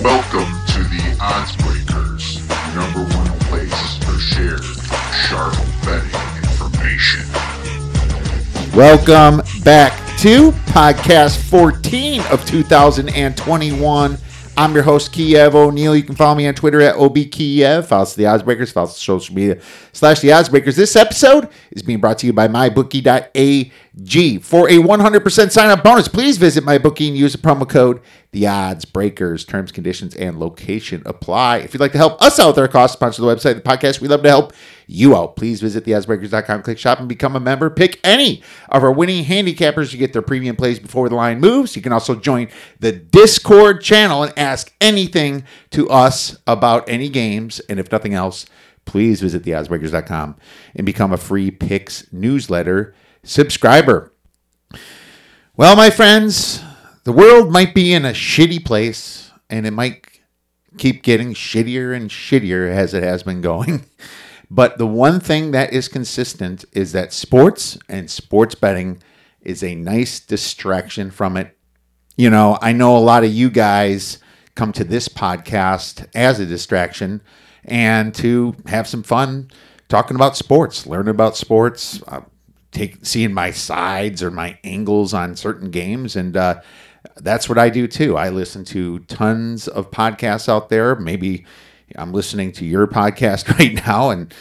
Welcome to the Odds Breakers, number one place for shared, sharp betting information. Welcome back to podcast 14 of 2021. I'm your host, Kiev O'Neill. You can follow me on Twitter at OBKiev. Follow us the Oddsbreakers. Follow us social media slash the Oddsbreakers. This episode is being brought to you by MyBookie.ag. For a 100% sign up bonus, please visit my booking. use the promo code the odds breakers. Terms conditions and location apply. If you'd like to help us out with our cost sponsor the website the podcast we love to help you out. Please visit theoddsbreakers.com click shop and become a member. Pick any of our winning handicappers to get their premium plays before the line moves. You can also join the discord channel and ask anything to us about any games. And if nothing else please visit theoddsbreakers.com and become a free picks newsletter subscriber well, my friends, the world might be in a shitty place and it might keep getting shittier and shittier as it has been going. But the one thing that is consistent is that sports and sports betting is a nice distraction from it. You know, I know a lot of you guys come to this podcast as a distraction and to have some fun talking about sports, learning about sports, uh, take seeing my sides or my angles on certain games and uh, that's what I do too. I listen to tons of podcasts out there. Maybe I'm listening to your podcast right now, and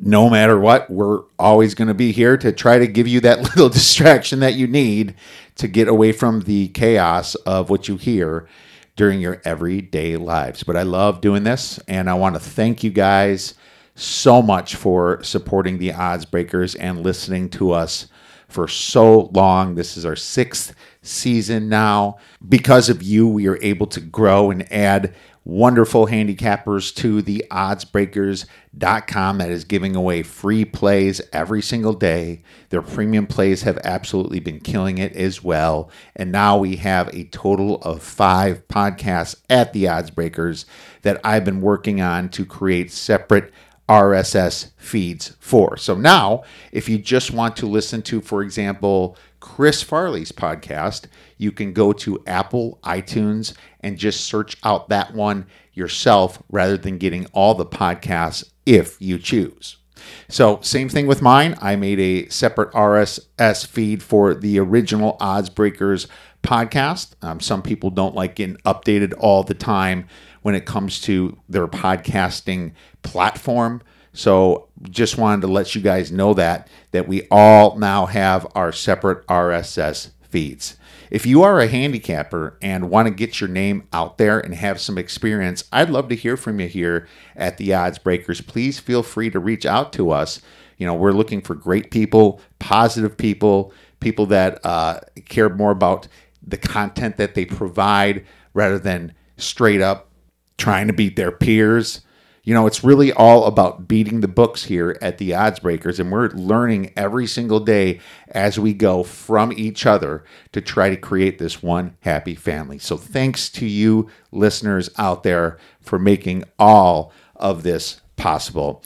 no matter what, we're always going to be here to try to give you that little distraction that you need to get away from the chaos of what you hear during your everyday lives. But I love doing this, and I want to thank you guys so much for supporting the odds breakers and listening to us for so long. This is our sixth season now. Because of you, we are able to grow and add wonderful handicappers to the oddsbreakers.com that is giving away free plays every single day. Their premium plays have absolutely been killing it as well. And now we have a total of five podcasts at the Oddsbreakers that I've been working on to create separate RSS feeds for. So now, if you just want to listen to, for example, Chris Farley's podcast, you can go to Apple iTunes and just search out that one yourself rather than getting all the podcasts if you choose. So, same thing with mine. I made a separate RSS feed for the original Odds Breakers podcast. Um, some people don't like getting updated all the time when it comes to their podcasting platform. So just wanted to let you guys know that that we all now have our separate RSS feeds. If you are a handicapper and want to get your name out there and have some experience, I'd love to hear from you here at the Odds Breakers. Please feel free to reach out to us. You know, we're looking for great people, positive people, people that uh, care more about the content that they provide rather than straight up trying to beat their peers. You know, it's really all about beating the books here at the Odds Breakers, and we're learning every single day as we go from each other to try to create this one happy family. So, thanks to you listeners out there for making all of this possible.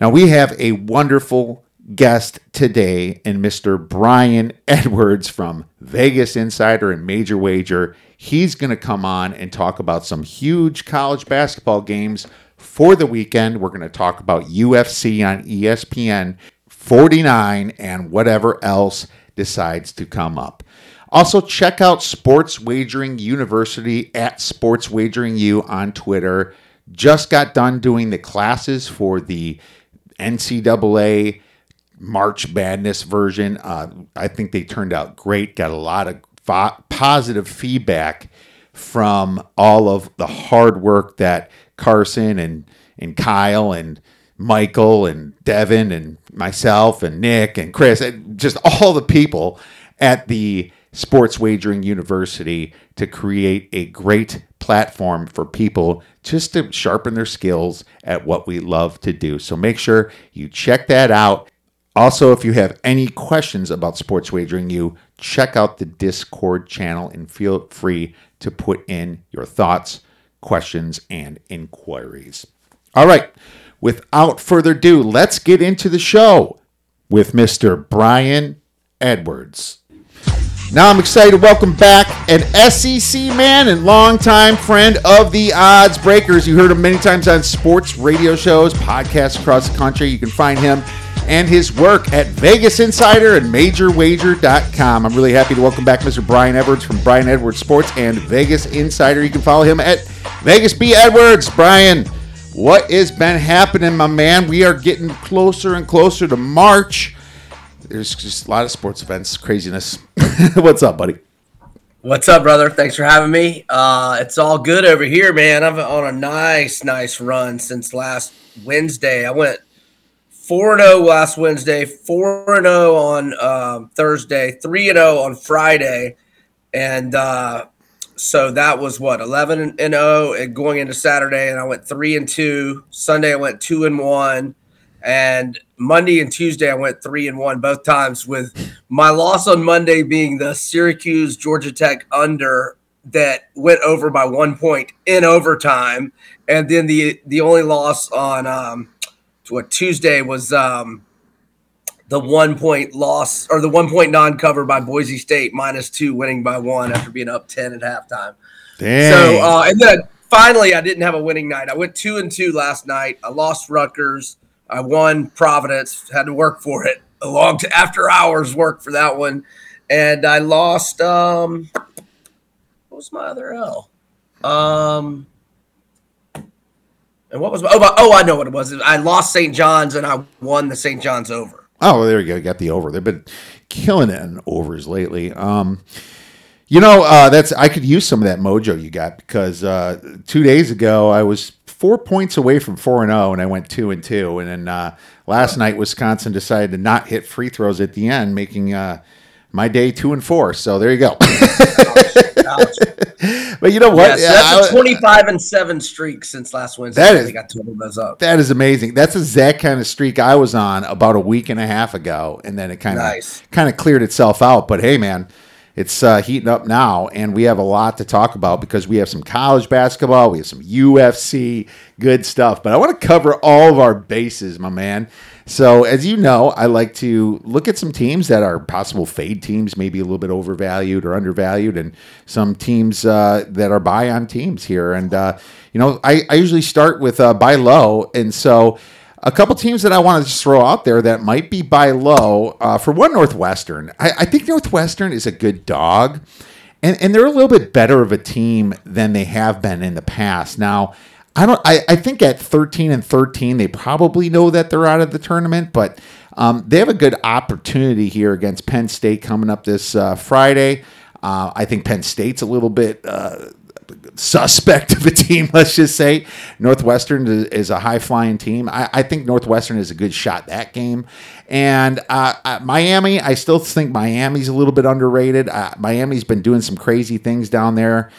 Now, we have a wonderful guest today and Mr. Brian Edwards from Vegas Insider and Major Wager. He's going to come on and talk about some huge college basketball games for the weekend. We're going to talk about UFC on ESPN 49 and whatever else decides to come up. Also, check out Sports Wagering University at Sports Wagering U on Twitter. Just got done doing the classes for the NCAA March Madness version. Uh, I think they turned out great. Got a lot of positive feedback from all of the hard work that Carson and and Kyle and Michael and Devin and myself and Nick and Chris and just all the people at the Sports Wagering University to create a great platform for people just to sharpen their skills at what we love to do. So make sure you check that out. Also, if you have any questions about sports wagering, you check out the Discord channel and feel free to put in your thoughts, questions, and inquiries. All right, without further ado, let's get into the show with Mr. Brian Edwards. Now I'm excited to welcome back an SEC man and longtime friend of the Odds Breakers. You heard him many times on sports radio shows, podcasts across the country. You can find him and his work at Vegas Insider and MajorWager.com. I'm really happy to welcome back Mr. Brian Edwards from Brian Edwards Sports and Vegas Insider. You can follow him at Vegas B Edwards. Brian, what has been happening, my man? We are getting closer and closer to March there's just a lot of sports events, craziness. What's up, buddy? What's up, brother? Thanks for having me. Uh, it's all good over here, man. I'm on a nice, nice run since last Wednesday. I went 4 0 last Wednesday, 4 0 on um, Thursday, 3 0 on Friday. And uh, so that was what, 11 and 0 going into Saturday. And I went 3 and 2. Sunday, I went 2 and 1. And Monday and Tuesday, I went three and one both times, with my loss on Monday being the Syracuse Georgia Tech under that went over by one point in overtime, and then the the only loss on um, what Tuesday was um, the one point loss or the one point non cover by Boise State minus two, winning by one after being up ten at halftime. Dang. So uh, and then finally, I didn't have a winning night. I went two and two last night. I lost Rutgers. I won Providence, had to work for it a long to after hours work for that one. And I lost um what was my other L? Um and what was my, oh, oh I know what it was. I lost St. John's and I won the St. John's over. Oh, there you go. Got the over. They've been killing it in overs lately. Um you know, uh, that's I could use some of that mojo you got because uh, two days ago I was four points away from four and zero, oh, and I went two and two. And then uh, last night, Wisconsin decided to not hit free throws at the end, making uh, my day two and four. So there you go. but you know what? Yeah, so that's a twenty-five and seven streak since last Wednesday. That is, got two of those up. That is amazing. That's the exact kind of streak I was on about a week and a half ago, and then it kind of nice. kind of cleared itself out. But hey, man it's uh, heating up now, and we have a lot to talk about because we have some college basketball, we have some UFC, good stuff. But I want to cover all of our bases, my man. So, as you know, I like to look at some teams that are possible fade teams, maybe a little bit overvalued or undervalued, and some teams uh, that are buy on teams here. And, uh, you know, I, I, usually start with uh, buy low. And so, a couple teams that I want to just throw out there that might be buy low. Uh, for one, Northwestern. I, I, think Northwestern is a good dog, and, and they're a little bit better of a team than they have been in the past. Now, I don't. I, I think at 13 and 13, they probably know that they're out of the tournament, but um, they have a good opportunity here against Penn State coming up this uh, Friday. Uh, I think Penn State's a little bit uh, suspect of a team, let's just say. Northwestern is a high flying team. I, I, think Northwestern is a good shot that game. And uh, uh, Miami, I still think Miami's a little bit underrated. Uh, Miami's been doing some crazy things down there.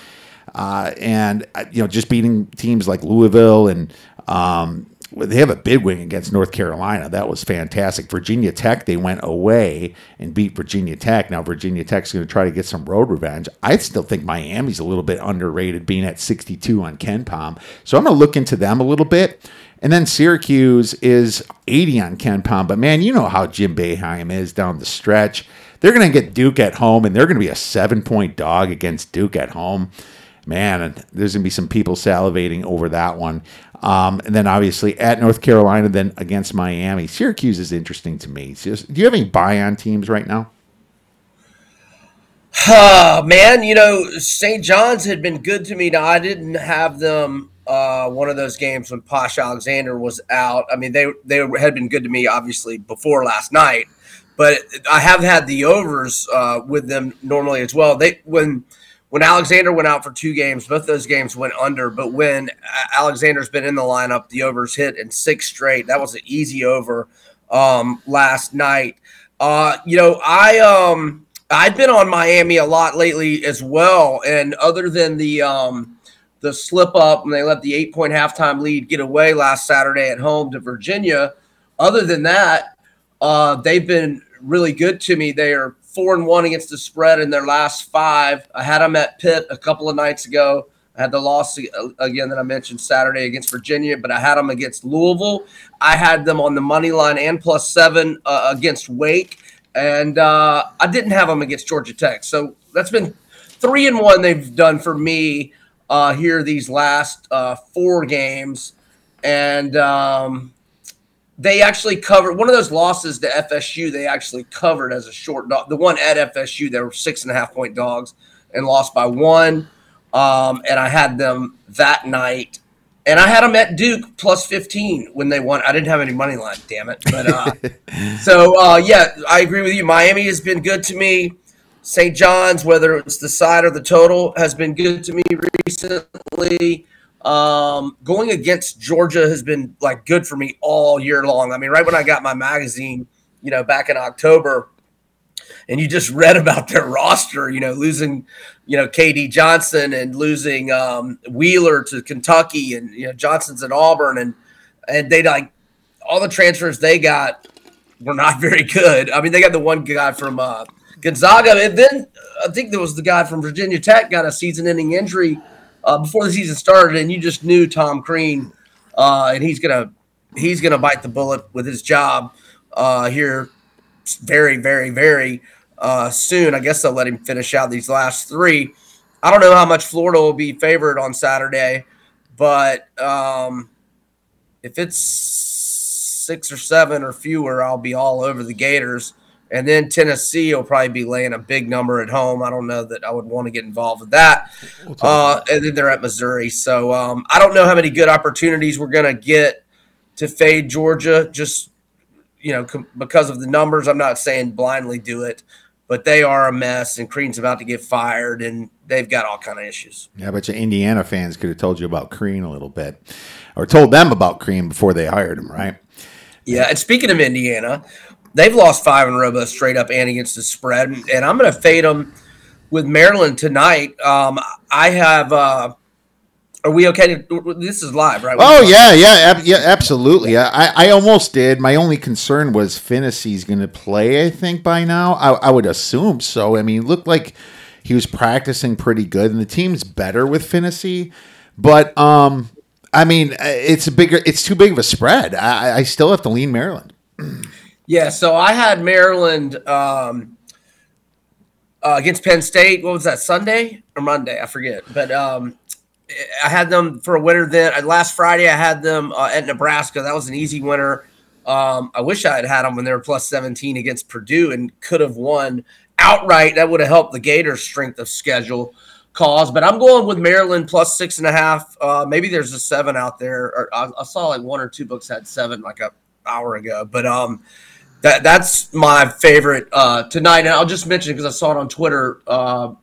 Uh, and, uh, you know, just beating teams like Louisville and um, they have a big win against North Carolina. That was fantastic. Virginia Tech, they went away and beat Virginia Tech. Now Virginia Tech's going to try to get some road revenge. I still think Miami's a little bit underrated, being at 62 on KenPom. So I'm going to look into them a little bit. And then Syracuse is 80 on KenPom. But man, you know how Jim Boeheim is down the stretch. They're going to get Duke at home, and they're going to be a seven point dog against Duke at home man, there's going to be some people salivating over that one. Um, and then obviously at North Carolina, then against Miami. Syracuse is interesting to me. Just, do you have any buy on teams right now? Uh, man, you know, St. John's had been good to me. Now, I didn't have them uh, one of those games when Posh Alexander was out. I mean, they they had been good to me, obviously, before last night. But I have had the overs uh, with them normally as well. They when – when Alexander went out for two games, both those games went under. But when Alexander's been in the lineup, the overs hit in six straight. That was an easy over um, last night. Uh, you know, I um, I've been on Miami a lot lately as well, and other than the um, the slip up and they let the eight point halftime lead get away last Saturday at home to Virginia, other than that, uh, they've been really good to me. They are four and one against the spread in their last five. I had them at Pitt a couple of nights ago. I had the loss again that I mentioned Saturday against Virginia, but I had them against Louisville. I had them on the money line and plus seven uh, against Wake. and uh, I didn't have them against Georgia Tech. So that's been three and one they've done for me uh, here these last uh, four games, and um, they actually covered one of those losses to FSU. They actually covered as a short dog. The one at FSU, they were six and a half point dogs and lost by one. Um, and I had them that night, and I had them at Duke plus fifteen when they won. I didn't have any money line, damn it. But uh, so uh, yeah, I agree with you. Miami has been good to me. St. John's, whether it's the side or the total, has been good to me recently. Um, going against Georgia has been like good for me all year long. I mean, right when I got my magazine, you know, back in October, and you just read about their roster, you know, losing, you know, KD Johnson and losing um, Wheeler to Kentucky, and you know Johnson's at Auburn, and and they like all the transfers they got were not very good. I mean, they got the one guy from uh, Gonzaga, and then I think there was the guy from Virginia Tech got a season-ending injury uh, before the season started, and you just knew Tom Crean, uh, and he's gonna he's gonna bite the bullet with his job uh, here very, very, very uh, soon. I guess they'll let him finish out these last three. I don't know how much Florida will be favored on Saturday, but um, if it's six or seven or fewer, I'll be all over the Gators. And then Tennessee will probably be laying a big number at home. I don't know that I would want to get involved with that. Uh, and then they're at Missouri. So um, I don't know how many good opportunities we're going to get to fade Georgia. Just, you know, com- because of the numbers. I'm not saying blindly do it, but they are a mess. And Crean's about to get fired, and they've got all kind of issues. Yeah, I bet you Indiana fans could have told you about Crean a little bit, or told them about Crean before they hired him, right? Yeah, and speaking of Indiana, they've lost five in a row, both straight up and against the spread. And I'm going to fade them with Maryland tonight. Um, I have. Uh, are we okay? To, this is live, right? Oh yeah, yeah, ab- yeah, absolutely. I, I almost did. My only concern was Finney's going to play. I think by now, I, I would assume so. I mean, looked like he was practicing pretty good, and the team's better with Finney. But um, I mean, it's a bigger. It's too big of a spread. I, I still have to lean Maryland. Yeah, so I had Maryland um, uh, against Penn State. What was that Sunday or Monday? I forget. But um, I had them for a winner. Then last Friday I had them uh, at Nebraska. That was an easy winner. Um, I wish I had had them when they were plus seventeen against Purdue and could have won outright. That would have helped the Gators' strength of schedule cause. But I'm going with Maryland plus six and a half. Uh, maybe there's a seven out there. Or I, I saw like one or two books had seven like a hour ago. But um, that that's my favorite uh, tonight. And I'll just mention because I saw it on Twitter uh,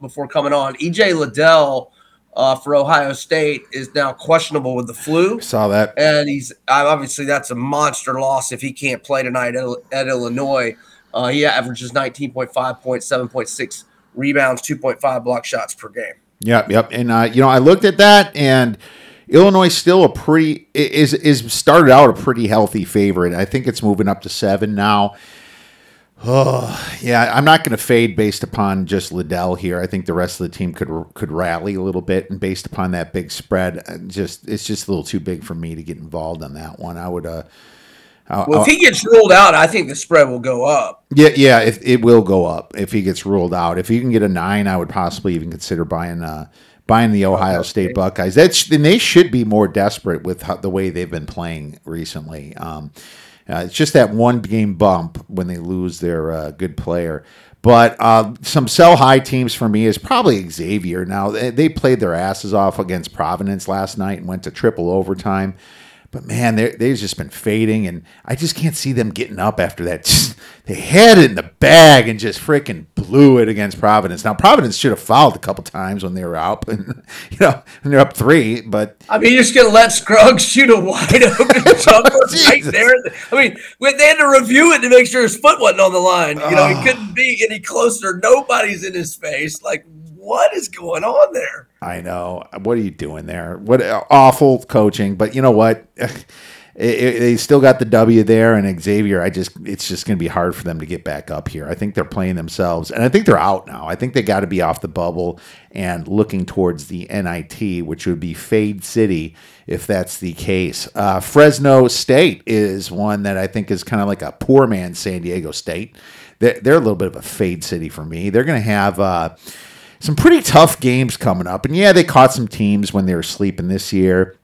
before coming on. EJ Liddell uh, for Ohio State is now questionable with the flu. Saw that, and he's obviously that's a monster loss if he can't play tonight at, at Illinois. Uh, he averages 19.5 points, 7.6 rebounds, 2.5 block shots per game. Yep, yep. And uh, you know, I looked at that and. Illinois still a pretty is is started out a pretty healthy favorite. I think it's moving up to seven now. Oh, yeah, I'm not going to fade based upon just Liddell here. I think the rest of the team could could rally a little bit, and based upon that big spread, uh, just it's just a little too big for me to get involved on that one. I would. Uh, well, if he gets ruled out, I think the spread will go up. Yeah, yeah, if, it will go up if he gets ruled out. If you can get a nine, I would possibly even consider buying. Uh, buying the Ohio State Buckeyes. That's and they should be more desperate with how, the way they've been playing recently. Um, uh, it's just that one game bump when they lose their uh, good player. But uh, some sell high teams for me is probably Xavier. Now they, they played their asses off against Providence last night and went to triple overtime. But man, they've just been fading, and I just can't see them getting up after that. Just, they had it in the bag and just freaking blew it against Providence. Now Providence should have fouled a couple times when they were up, and you know when they're up three. But I mean, you're just gonna let Scruggs shoot a wide open jumper right there. I mean, when they had to review it to make sure his foot wasn't on the line. You know, oh. he ah. couldn't be any closer. Nobody's in his face. Like, what is going on there? I know. What are you doing there? What awful coaching. But you know what? They still got the W there, and Xavier. I just, it's just going to be hard for them to get back up here. I think they're playing themselves, and I think they're out now. I think they got to be off the bubble and looking towards the NIT, which would be Fade City if that's the case. Uh, Fresno State is one that I think is kind of like a poor man San Diego State. they're, they're a little bit of a fade city for me. They're going to have uh, some pretty tough games coming up, and yeah, they caught some teams when they were sleeping this year,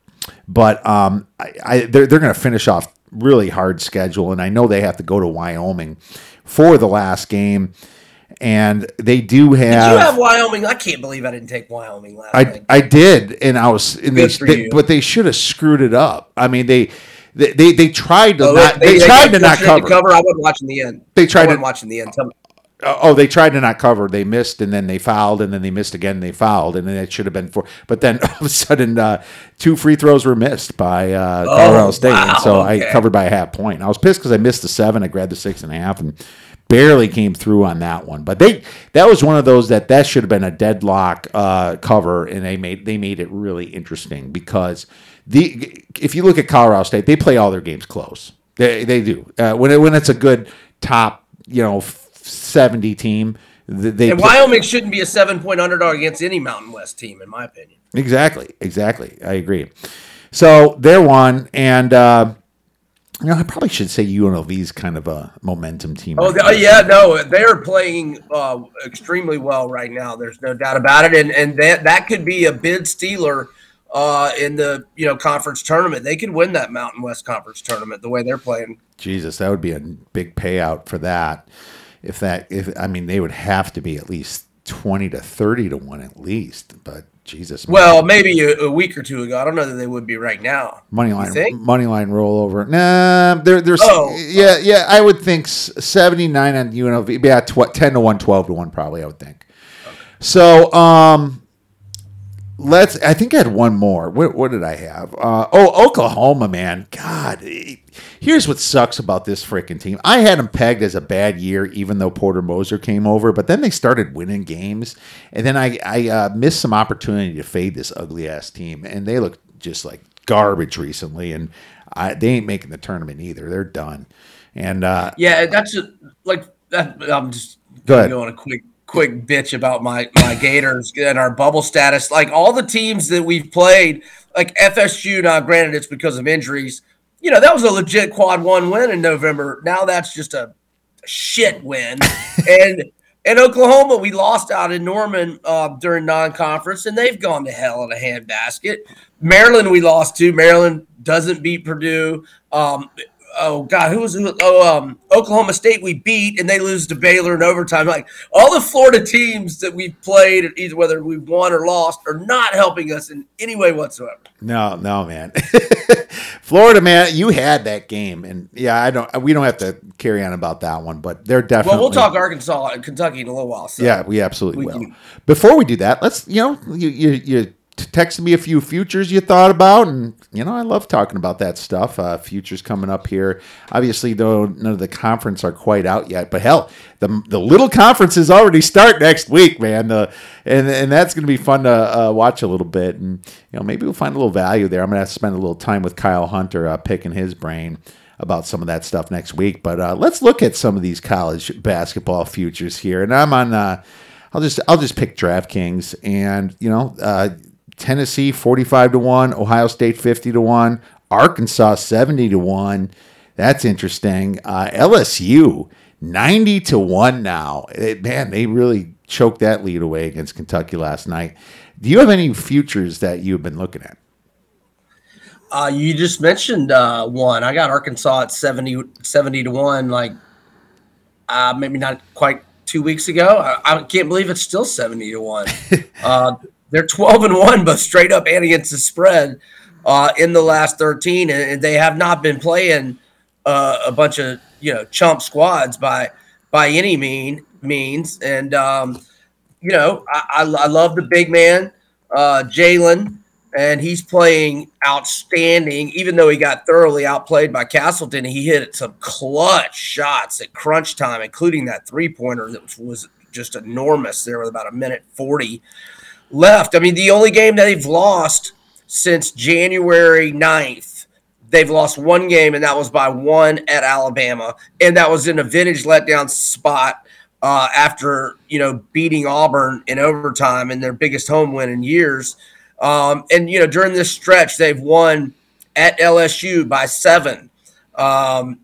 but um, I, I they're they're going to finish off really hard schedule, and I know they have to go to Wyoming for the last game. And they do have. Did you have Wyoming? I can't believe I didn't take Wyoming last I, night. I did, and I was, and they, they- but they should have screwed it up. I mean, they, they, they, they tried to Oh, not, they, tried to not fortunate cover. I wasn't watching the end. They tried I to- wasn't watching the end. Tell me- Oh, they tried to not cover. They missed, and then they fouled, and then they missed again. And they fouled, and then it should have been four. But then all of a sudden, uh, two free throws were missed by uh, Colorado State, and Oh, wow, so I covered by a half point. I was pissed because I missed the seven. I grabbed the six and a half, and barely came through on that one. But they that was one of those that that should have been a deadlock uh, cover, and they made they made it really interesting because the if you look at Colorado State, they play all their games close. They they do uh, when it, when it's a good top you know seventy team. They And Wyoming shouldn't be a seven point underdog against any Mountain West team, in my opinion. Exactly, exactly. I agree. So they're one, and uh, you know I probably should say UNLV is kind of a momentum team. Oh, right yeah, no, they're playing uh, extremely well right now. There's no doubt about it, and and that that could be a bid stealer uh, in the you know conference tournament. They could win that Mountain West Conference tournament the way they're playing. Jesus, that would be a big payout for that. If that, if I mean, they would have to be at least twenty to thirty to one at least. But Jesus, Well, maybe a, a week or two ago. I don't know that they would be right now. money line, money line rollover. Nah, there, there's, Oh. yeah, yeah. I would think seventy nine on UNLV. Yeah, tw- ten to one, 12 to one, probably. I would think. So, um, let's. I think I had one more. What, what did I have? Uh, oh, Oklahoma, man. God, here's what sucks about this freaking team. I had them pegged as a bad year, even though Porter Moser came over. But then they started winning games, and then I I uh, missed some opportunity to fade this ugly ass team, and they look just like garbage recently, and I, they ain't making the tournament either. They're done. And uh, Yeah, that's just, like that, I'm just Go ahead. go on a quick quick bitch about my my Gators and our bubble status. Like all the teams that we've played, like FSU. Now, granted, it's because of injuries. You know, that was a legit quad one win in November. Now that's just a shit win. and and Oklahoma, we lost out in Norman uh, during non-conference, and they've gone to hell in a handbasket. Maryland, we lost to. Maryland doesn't beat Purdue. Um, oh God, who was who? Oh, um, Oklahoma State we beat, and they lose to Baylor in overtime. Like all the Florida teams that we've played, either whether we've won or lost, are not helping us in any way whatsoever. No, no, man. Florida, man, you had that game, and yeah, I don't. We don't have to carry on about that one, but they're definitely. Well, we'll talk Arkansas and Kentucky in a little while. So. Yeah, we absolutely we will. can- Before we do that, let's you know you you, you texted me a few futures you thought about, and you know I love talking about that stuff. Uh, futures coming up here. Obviously, though, none of the conference are quite out yet, but hell, the the little conferences already start next week, man. The and and that's going to be fun to uh, watch a little bit, and you know maybe we'll find a little value there. I'm going to to spend a little time with Kyle Hunter uh, picking his brain about some of that stuff next week. But uh, let's look at some of these college basketball futures here, and I'm on. Uh, I'll just I'll just pick DraftKings, and you know, uh, Tennessee 45 to 1, Ohio State 50 to 1, Arkansas 70 to 1. That's interesting. Uh, LSU 90 to 1 now. It, man, they really choked that lead away against Kentucky last night. Do you have any futures that you've been looking at? Uh, you just mentioned uh, one. I got Arkansas at 70, 70 to 1, like uh, maybe not quite two weeks ago. I, I, can't believe it's still 70 to 1. Uh, they're 12 and one, but straight up and against the spread uh, in the last 13. And, they have not been playing uh, a bunch of, you know, chump squads by, by any mean means. And, um, you know, I, I, I love the big man, uh, Jalen and he's playing outstanding. Even though he got thoroughly outplayed by Castleton, he hit some clutch shots at crunch time, including that three pointer that was just enormous there with about a minute 40 left. I mean, the only game that they've lost since January 9th, they've lost one game, and that was by one at Alabama. And that was in a vintage letdown spot uh, after, you know, beating Auburn in overtime in their biggest home win in years. Um, and you know, during this stretch, they've won at LSU by seven. Um,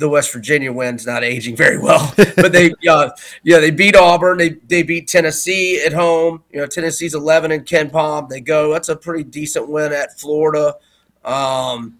the West Virginia win's not aging very well. but they, uh, yeah, they beat Auburn. They they beat Tennessee at home. You know, Tennessee's eleven in KenPom. They go. That's a pretty decent win at Florida. Um,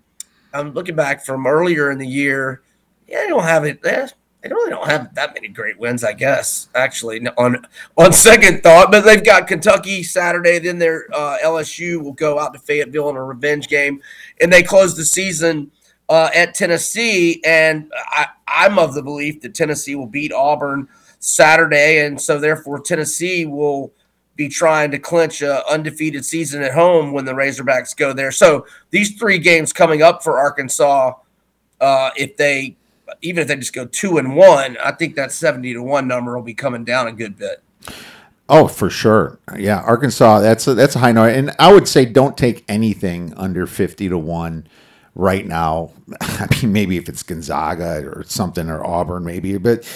I'm looking back from earlier in the year. Yeah, they don't have it. Eh, they really don't have that many great wins, I guess. Actually, on on second thought, but they've got Kentucky Saturday. Then their uh, LSU will go out to Fayetteville in a revenge game, and they close the season uh, at Tennessee. And I, I'm of the belief that Tennessee will beat Auburn Saturday, and so therefore Tennessee will be trying to clinch a undefeated season at home when the Razorbacks go there. So these three games coming up for Arkansas, uh, if they even if they just go two and one, I think that seventy to one number will be coming down a good bit. Oh, for sure. Yeah, Arkansas. That's a, that's a high number, and I would say don't take anything under fifty to one right now. I mean, maybe if it's Gonzaga or something or Auburn, maybe. But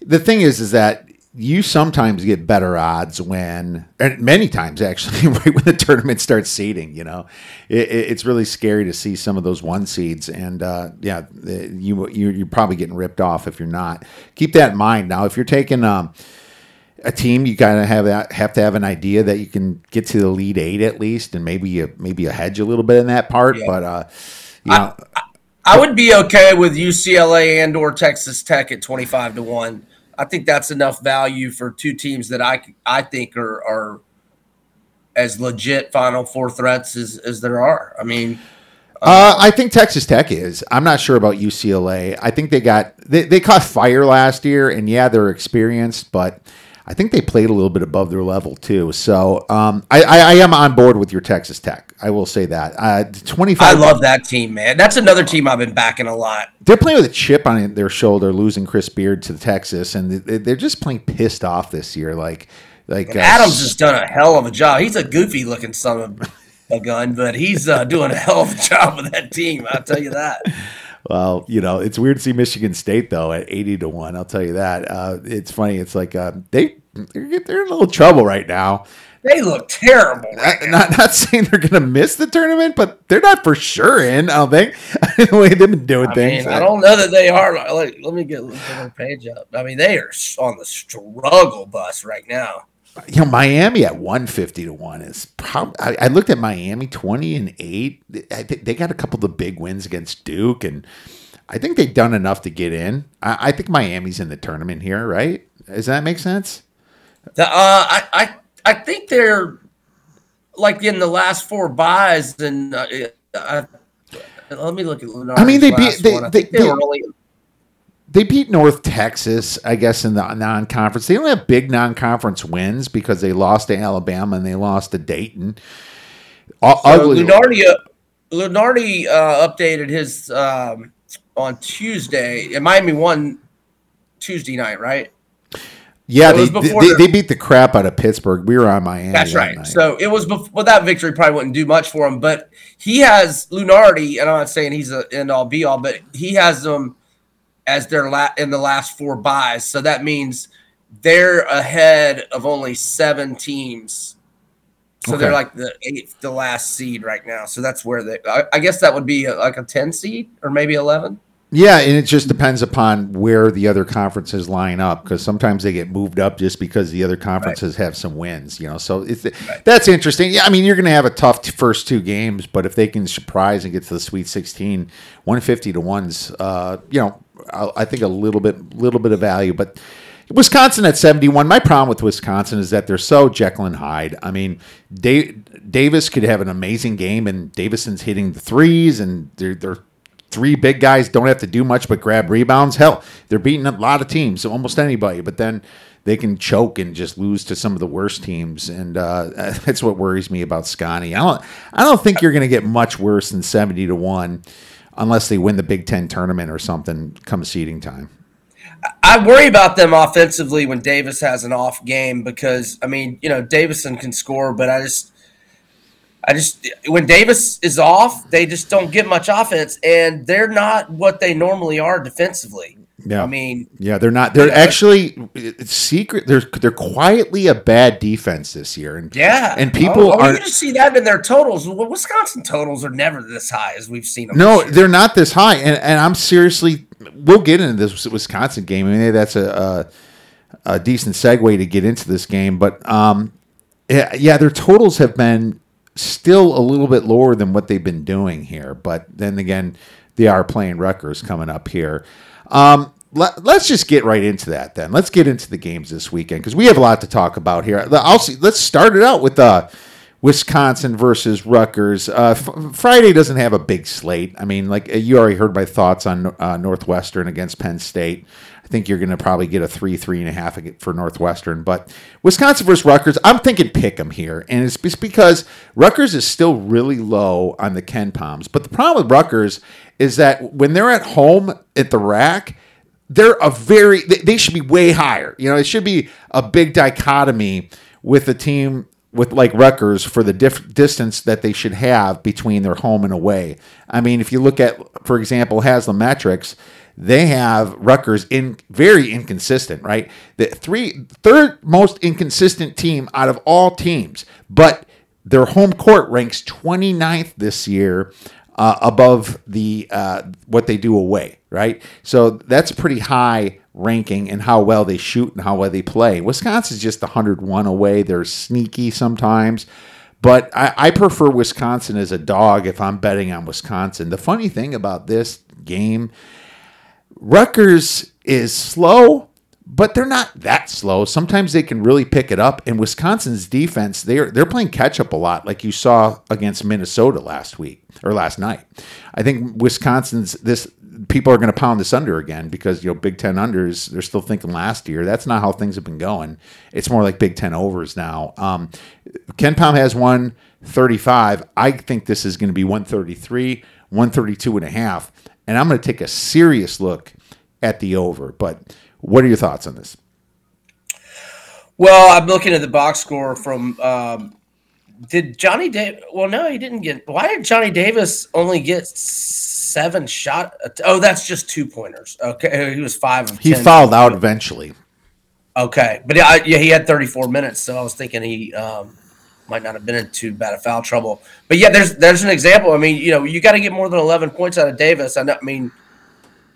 the thing is, is that you sometimes get better odds when, and many times actually, right when the tournament starts seeding. You know, it, it's really scary to see some of those one seeds, and uh, yeah, you you're probably getting ripped off if you're not. Keep that in mind. Now, if you're taking um, a team, you gotta have that, have to have an idea that you can get to the lead eight at least, and maybe you maybe a hedge a little bit in that part. Yeah. But uh, you know, I, I would be okay with UCLA and or Texas Tech at twenty five to one I think that's enough value for two teams that I I think are are as legit Final Four threats as as there are. I mean. Uh, I think Texas Tech is. I'm not sure about UCLA. I think they got they, they caught fire last year, and yeah, they're experienced, but I think they played a little bit above their level too. So um, I, I, I, am on board with your Texas Tech. I will say that. Uh, 25. I love that team, man. That's another team I've been backing a lot. They're playing with a chip on their shoulder, losing Chris Beard to Texas, and they're just playing pissed off this year. Like, like uh, Adams has done a hell of a job. He's a goofy looking son of a gun, but he's uh, doing a hell of a job with that team. I'll tell you that. Well, you know, it's weird to see Michigan State though at eighty to one. I'll tell you that. Uh, it's funny. It's like uh, they they're, they're in a little trouble right now. They look terrible. Right not, not, not saying they're going to miss the tournament, but they're not for sure in. I don't think the way they've been doing I things. Mean, I don't know that they are. Like, let me get their page up. I mean, they are on the struggle bus right now. You know, Miami at one fifty to one is probably. I, I, looked at Miami twenty and eight. I think they got a couple of the big wins against Duke, and I think they've done enough to get in. I, I think Miami's in the tournament here, right? Does that make sense? Uh, I, I I think they're like in the last four byes, and uh, uh, let me look at. Lunardi's I mean, they beat they, they, they, they, only... they beat North Texas, I guess, in the non-conference. They don't have big non-conference wins because they lost to Alabama and they lost to Dayton. So ugly. Lunardi, uh, Lunardi uh, updated his um, on Tuesday. And Miami won Tuesday night, right? Yeah, they, they, they, beat the crap out of Pittsburgh. We were on Miami. That's right. Night. So it was before well, that victory probably wouldn't do much for him, but he has Lunardi, and I'm not saying he's an end all be all, but he has them as their la- in the last four byes. So that means they're ahead of only seven teams. So okay. they're like the eighth, the last seed right now. So that's where they. I, I guess that would be a, like a ten seed or maybe eleven. Yeah, and it just depends upon where the other conferences line up because sometimes they get moved up just because the other conferences right. have some wins, you know. So it's right. that's interesting. Yeah, I mean you're going to have a tough first two games, but if they can surprise and get to the Sweet 16, 150 to ones, uh, you know, I think a little bit, little bit of value, but. Wisconsin at 71. My problem with Wisconsin is that they're so Jekyll and Hyde. I mean, Davis could have an amazing game, and Davison's hitting the threes, and they're, they're three big guys don't have to do much but grab rebounds. Hell, they're beating a lot of teams, almost anybody, but then they can choke and just lose to some of the worst teams, and uh, that's what worries me about Scotty. I don't, I don't think you're going to get much worse than seventy to one, unless they win the Big Ten tournament or something come seeding time. I worry about them offensively when Davis has an off game because I mean, you know, Davison can score, but I just I just when Davis is off, they just don't get much offense, and they're not what they normally are defensively. Yeah, I mean, yeah, they're not. They're actually secret. They're they're quietly a bad defense this year, and yeah, and people oh, oh, are. You just see that in their totals. Wisconsin totals are never this high as we've seen them. No, they're not this high, and and I'm seriously we'll get into this Wisconsin game. I mean, that's a, a, a decent segue to get into this game. But um, yeah, yeah, their totals have been still a little bit lower than what they've been doing here. But then again, they are playing Rutgers coming up here. Um, let, us just get right into that then. Let's get into the games this weekend because we have a lot to talk about here. I'll see. Let's start it out with uh, Wisconsin versus Rutgers. Uh, F- Friday doesn't have a big slate. I mean, like you already heard my thoughts on uh, Northwestern against Penn State. I think you're going to probably get a three, three and a half for Northwestern. But Wisconsin versus Rutgers, I'm thinking pick them here. And it's because Rutgers is still really low on the Ken KenPoms. But the problem with Rutgers is that when they're at home at the rack, they're a very, they should be way higher. You know, it should be a big dichotomy with a team with like Rutgers for the diff- distance that they should have between their home and away. I mean, if you look at, for example, Haslametrics, they have Rutgers in very inconsistent, right? The three third most inconsistent team out of all teams, but their home court ranks 29th this year uh, above the uh, what they do away, right? So that's pretty high ranking in how well they shoot and how well they play. Wisconsin's just 101 away. They're sneaky sometimes. But I, I prefer Wisconsin as a dog if I'm betting on Wisconsin. The funny thing about this game Rutgers is slow, but they're not that slow. Sometimes they can really pick it up. And Wisconsin's defense, they're they're playing catch up a lot, like you saw against Minnesota last week or last night. I think Wisconsin's this people are going to pound this under again because you know Big Ten unders. They're still thinking last year. That's not how things have been going. It's more like Big Ten overs now. Um, KenPom has one thirty five. I think this is going to be one thirty three, one thirty two and a half and I'm going to take a serious look at the over. But what are your thoughts on this? Well, I'm looking at the box score from. Um, did Johnny Davis? Well, no, he didn't get. Why did Johnny Davis only get seven shot? Oh, that's just two pointers. Okay, he was five of. He 10. fouled out eventually. Okay, but yeah, yeah, he had 34 minutes, so I was thinking he um, might not have been in too bad of foul trouble. But yeah, there's there's an example. I mean, you know, you got to get more than 11 points out of Davis. I, know, I mean,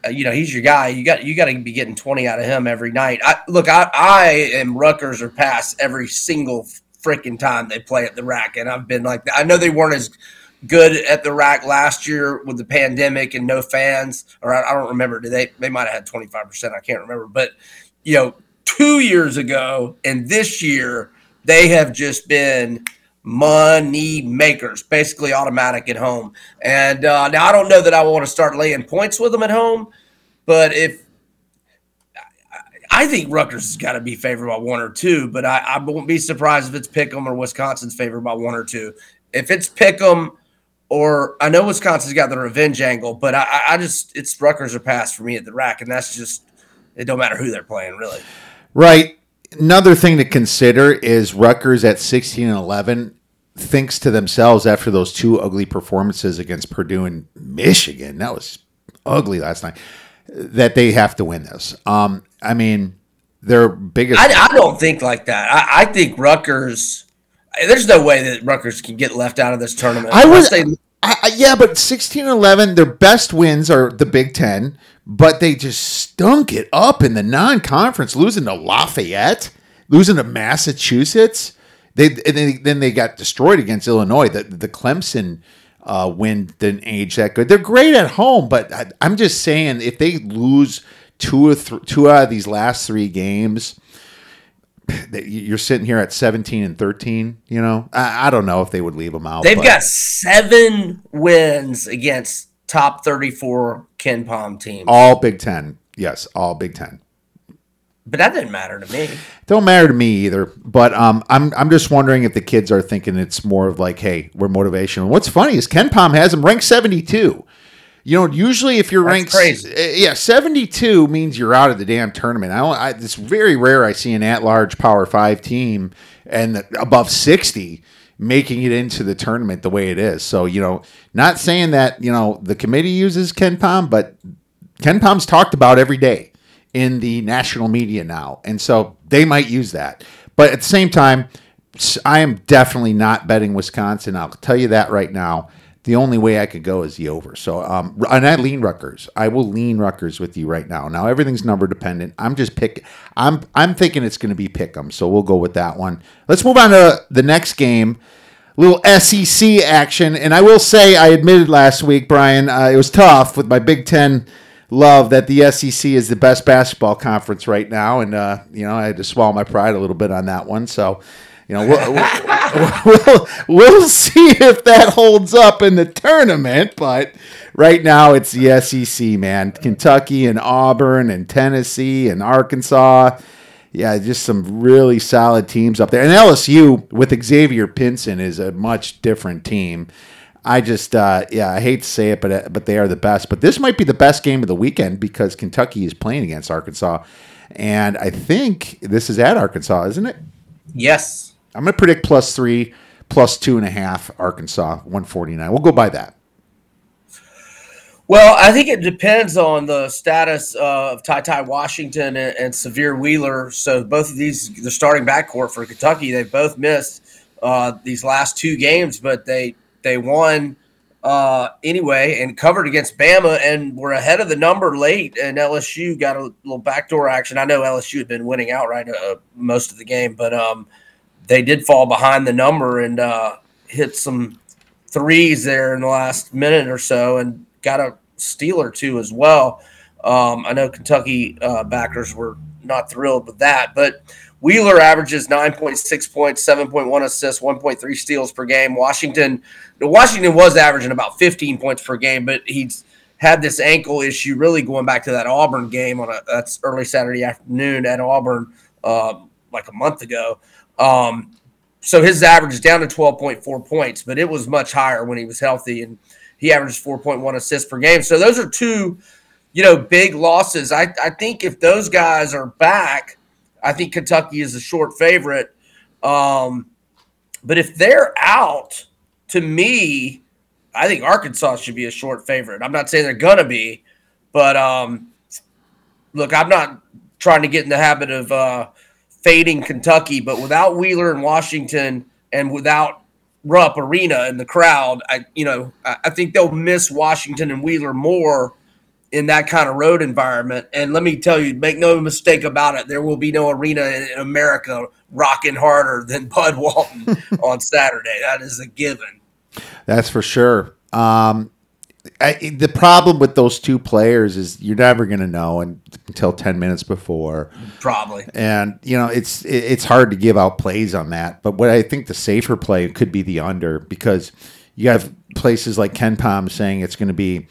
Uh, you know, he's your guy. You got you got to be getting 20 out of him every night. I, look, I, I am Rutgers or pass every single freaking time they play at the rack, and I've been like. I know they weren't as good at the rack last year with the pandemic and no fans, or I, I don't remember. Did they? They might have had 25 percent. I can't remember, but you know, two years ago and this year they have just been money makers, basically automatic at home. And uh, now I don't know that I want to start laying points with them at home, but if I think Rutgers has got to be favored by one or two, but I, I won't be surprised if it's Pick'em or Wisconsin's favored by one or two. If it's Pick'em or I know Wisconsin's got the revenge angle, but I, I just it's Rutgers or pass for me at the rack, and that's just it. Don't matter who they're playing, really. Right another thing to consider is Rutgers at 16 and 11 thinks to themselves after those two ugly performances against Purdue and Michigan. That was ugly last night. That they have to win this. Um, I mean, their biggest. I, I don't think like that. I, I, think Rutgers. There's no way that Rutgers can get left out of this tournament. I was. They, I, yeah, but 16 11, their best wins are the Big Ten, but they just stunk it up in the non conference, losing to Lafayette, losing to Massachusetts. They, they, then they got destroyed against Illinois. The, the Clemson uh, win didn't age that good. They're great at home, but I, am just saying if they lose two, or th- two out of these last three games, you're sitting here at 17 and 13 you know i, I don't know if they would leave them out they've but. got seven wins against top 34 KenPom teams all big 10 yes all big 10 but that didn't matter to me don't matter to me either but um, I'm, I'm just wondering if the kids are thinking it's more of like hey we're motivational what's funny is KenPom has them ranked 72 you know, usually if you're That's ranked, crazy. Eh, yeah, 72 means you're out of the damn tournament. I don't. I, it's very rare I see an at-large Power Five team and above 60 making it into the tournament the way it is. So you know, not saying that you know the committee uses KenPom, but KenPom's talked about every day in the national media now, and so they might use that. But at the same time, I am definitely not betting Wisconsin. I'll tell you that right now. the only way I could go is the over. So, um, and I lean Rutgers. I will lean Rutgers with you right now. Now everything's number dependent. I'm just pick. I'm I'm thinking it's going to be pick 'em. So we'll go with that one. Let's move on to the next game. Little SEC action, and I will say I admitted last week, Brian, uh, it was tough with my Big Ten love that the SEC is the best basketball conference right now, and uh, you know I had to swallow my pride a little bit on that one. So you know, we'll, we'll, we'll, we'll, see if that holds up in the tournament. But right now, it's the SEC, man. Kentucky and Auburn and Tennessee and Arkansas. Yeah, just some really solid teams up there. And LSU with Xavier Pinson is a much different team. I just, uh, yeah, I hate to say it, but uh, but they are the best. But this might be the best game of the weekend because Kentucky is playing against Arkansas, and I think this is at Arkansas, isn't it? Yes. I'm going to predict plus three, plus two and a half, Arkansas, 149. We'll go by that. Well, I think it depends on the status of Ty Ty Washington and, and Sahvir Wheeler. So both of these, the starting backcourt for Kentucky, they've both missed uh, these last two games, but they they won uh, anyway and covered against Bama and were ahead of the number late. And LSU got a little backdoor action. I know LSU had been winning outright uh, most of the game, but um, they did fall behind the number and uh, hit some threes there in the last minute or so and got a steal or two as well. Um, I know Kentucky uh, backers were not thrilled with that, but Wheeler averages 9.6 points, 7.1 assists, 1.3 steals per game. Washington, Washington was averaging about 15 points per game, but he's had this ankle issue really going back to that Auburn game on a that's early Saturday afternoon at Auburn um, like a month ago. Um, so his average is down to 12.4 points, but it was much higher when he was healthy, and he averaged 4.1 assists per game. So those are two, you know, big losses. I, I think if those guys are back, I think Kentucky is a short favorite. Um, but if they're out, to me, I think Arkansas should be a short favorite. I'm not saying they're gonna be, but um, look, I'm not trying to get in the habit of uh, fading Kentucky, but without Wheeler and Washington and without Rupp Arena in the crowd, I you know I think they'll miss Washington and Wheeler more in that kind of road environment. And let me tell you, make no mistake about it, there will be no arena in America rocking harder than Bud Walton on Saturday. That is a given. That's for sure. Um, I, the problem with those two players is you're never going to know until 10 minutes before. Probably. And, you know, it's it's hard to give out plays on that. But what I think the safer play could be the under because you have places like KenPom saying it's going to be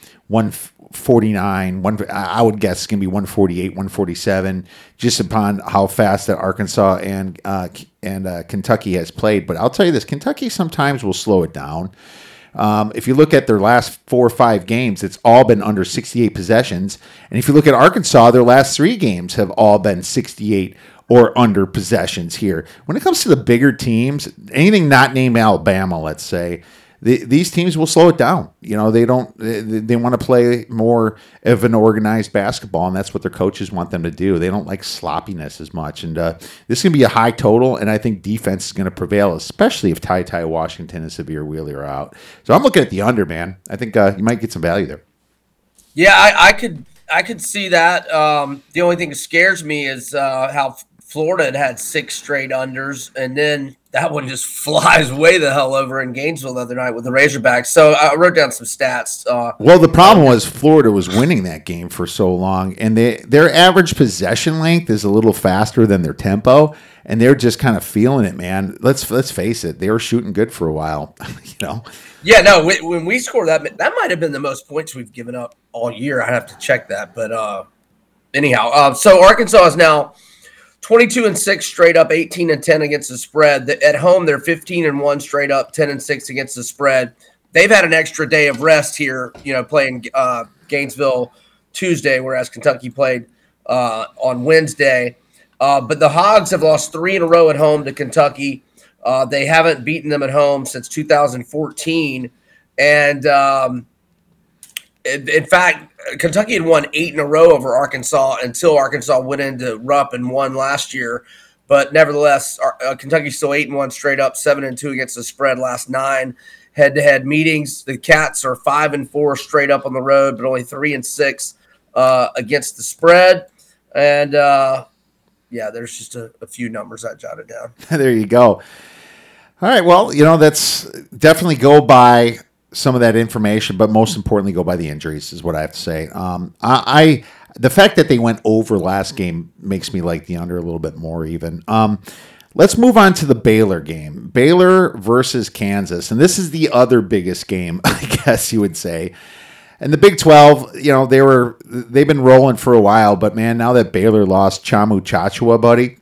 149, one, I would guess it's going to be 148, 147, just upon how fast that Arkansas and, uh, and uh, Kentucky has played. But I'll tell you this Kentucky sometimes will slow it down. Um, if you look at their last four or five games, it's all been under 68 possessions. And if you look at Arkansas, their last three games have all been 68 or under possessions here. When it comes to the bigger teams, anything not named Alabama, let's say, the, these teams will slow it down. You know, they don't. They, they want to play more of an organized basketball, and that's what their coaches want them to do. They don't like sloppiness as much. And uh, this is going to be a high total, and I think defense is going to prevail, especially if Ty Ty Washington and Sahvir Wheeler are out. So I'm looking at the under, man. I think uh, you might get some value there. Yeah, I, I could. I could see that. Um, the only thing that scares me is uh, how Florida had had six straight unders, and then that one just flies way the hell over in Gainesville the other night with the Razorbacks. So I wrote down some stats. Uh, well, the problem was Florida was winning that game for so long, and they their average possession length is a little faster than their tempo, and they're just kind of feeling it, man. Let's let's face it, they were shooting good for a while, you know. Yeah, no, when we score that, that might have been the most points we've given up all year. I have to check that, but uh, anyhow, uh, so Arkansas is now 22 and 6 straight up, 18 and 10 against the spread. At home, they're 15 and 1 straight up, 10 and 6 against the spread. They've had an extra day of rest here, you know, playing uh, Gainesville Tuesday, whereas Kentucky played uh, on Wednesday. Uh, but the Hogs have lost three in a row at home to Kentucky. Uh, they haven't beaten them at home since 2014. And um, in, fact, Kentucky had won eight in a row over Arkansas until Arkansas went into Rupp and won last year. But nevertheless, Kentucky still eight and one straight up, seven and two against the spread last nine. head to head meetings. The Cats are five and four straight up on the road, but only three and six uh, against the spread. And uh, yeah, there's just a, a few numbers I jotted down. there you go. All right. Well, you know, that's definitely go by some of that information, but most importantly, go by the injuries is what I have to say. Um, I, I the fact that they went over last game makes me like the under a little bit more even. Um, let's move on to the Baylor game. Baylor versus Kansas, and this is the other biggest game, I guess you would say. And the Big 12, you know, they were they've been rolling for a while, but man, now that Baylor lost Tchamwa Tchatchoua, buddy,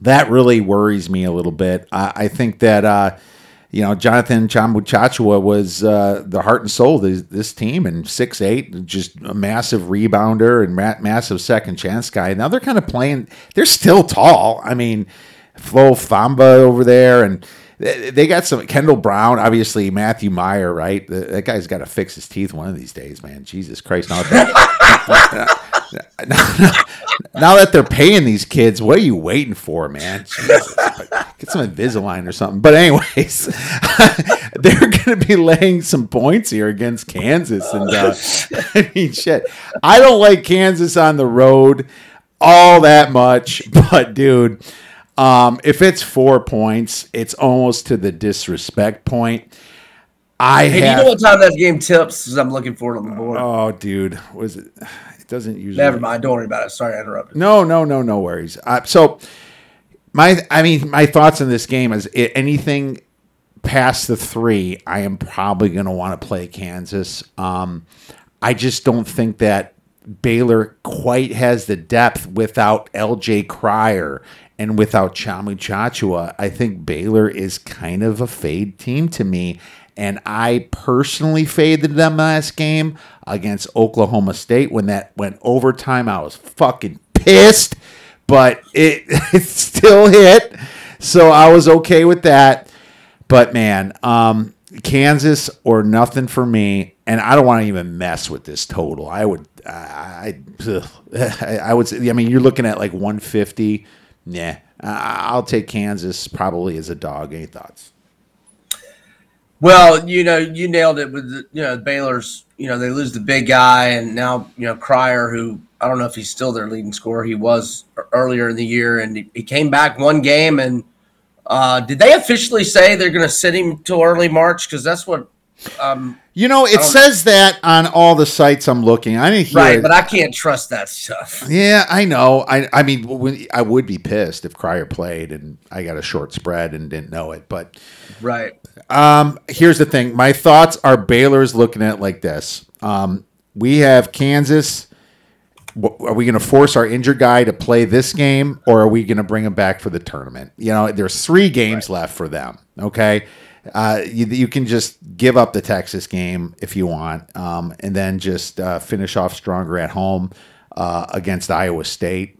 that really worries me a little bit. I, I think that uh, you know Jonathan Tchamwa Tchatchoua was uh, the heart and soul of this, team, and six eight, just a massive rebounder and ma- massive second chance guy. Now they're kind of playing. They're still tall. I mean, Flo Thamba over there, and they got some Kendall Brown, obviously Matthew Mayer, right? That guy's got to fix his teeth one of these days, man. Jesus Christ! Now that, now that they're paying these kids, what are you waiting for, man? Jesus. Get some Invisalign or something. But anyways, they're going to be laying some points here against Kansas, and uh, I mean, shit. I don't like Kansas on the road all that much, but dude um, if it's four points, it's almost to the disrespect point. I hey, have, you know what time that game tips? I'm looking for it on the board. Oh, dude, was it? Doesn't usually. Never mind. Don't worry about it. Sorry, I interrupted. No, no, no, no worries. Uh, so, my, I mean, my thoughts on this game is it, anything past the three, I am probably going to want to play Kansas. Um, I just don't think that Baylor quite has the depth without LJ Cryer and without Tchamwa Tchatchoua. I think Baylor is kind of a fade team to me. And I personally faded them last game against Oklahoma State. When that went overtime, I was fucking pissed, but it, it still hit. So I was okay with that. But man, um, Kansas or nothing for me. And I don't want to even mess with this total. I would, I, I, I would say, I mean, you're looking at like 150 yeah, I'll take Kansas probably as a dog. Any thoughts? Well, you know, you nailed it with the, you know Baylor's. You know, they lose the big guy, and now you know Cryer, who I don't know if he's still their leading scorer. He was earlier in the year, and he, he came back one game. And uh, did they officially say they're going to sit him till early March? Because that's what um, you know, it says that on all the sites I'm looking. I didn't hear right, it. but I can't trust that stuff. Yeah, I know. I I mean, I would be pissed if Cryer played and I got a short spread and didn't know it. But right. Um, here's the thing. My thoughts are Baylor's looking at it like this. Um, we have Kansas. Are we going to force our injured guy to play this game, or are we going to bring him back for the tournament? You know, there's three games right. left for them. Okay. Uh, you, you, can just give up the Texas game if you want, um, and then just uh, finish off stronger at home uh, against Iowa State.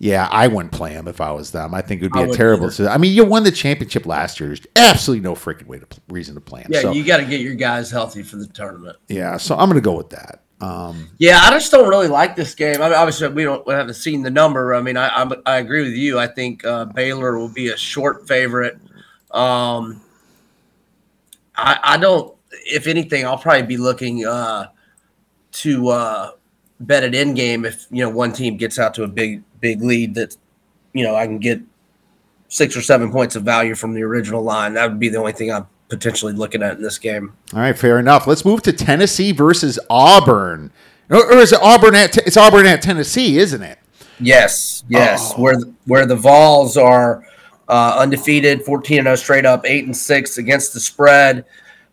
Yeah, I wouldn't play them if I was them. I think it would be I a terrible. I mean, you won the championship last year. There's absolutely no freaking way to reason to play them. Yeah, so, you got to get your guys healthy for the tournament. Yeah, so I'm going to go with that. Um, yeah, I just don't really like this game. I mean, obviously, we don't we haven't seen the number. I mean, I I, I agree with you. I think uh, Baylor will be a short favorite. Um, I, I don't. If anything, I'll probably be looking uh, to uh, bet it end game if you know one team gets out to a big big lead that you know I can get six or seven points of value from the original line. That would be the only thing I'm potentially looking at in this game. All right, fair enough. Let's move to Tennessee versus Auburn. Or, is it Auburn at? It's Auburn at Tennessee, isn't it? Yes, yes. Oh. Where where the Vols are uh, undefeated, 14 and 0 straight up, 8 and 6 against the spread.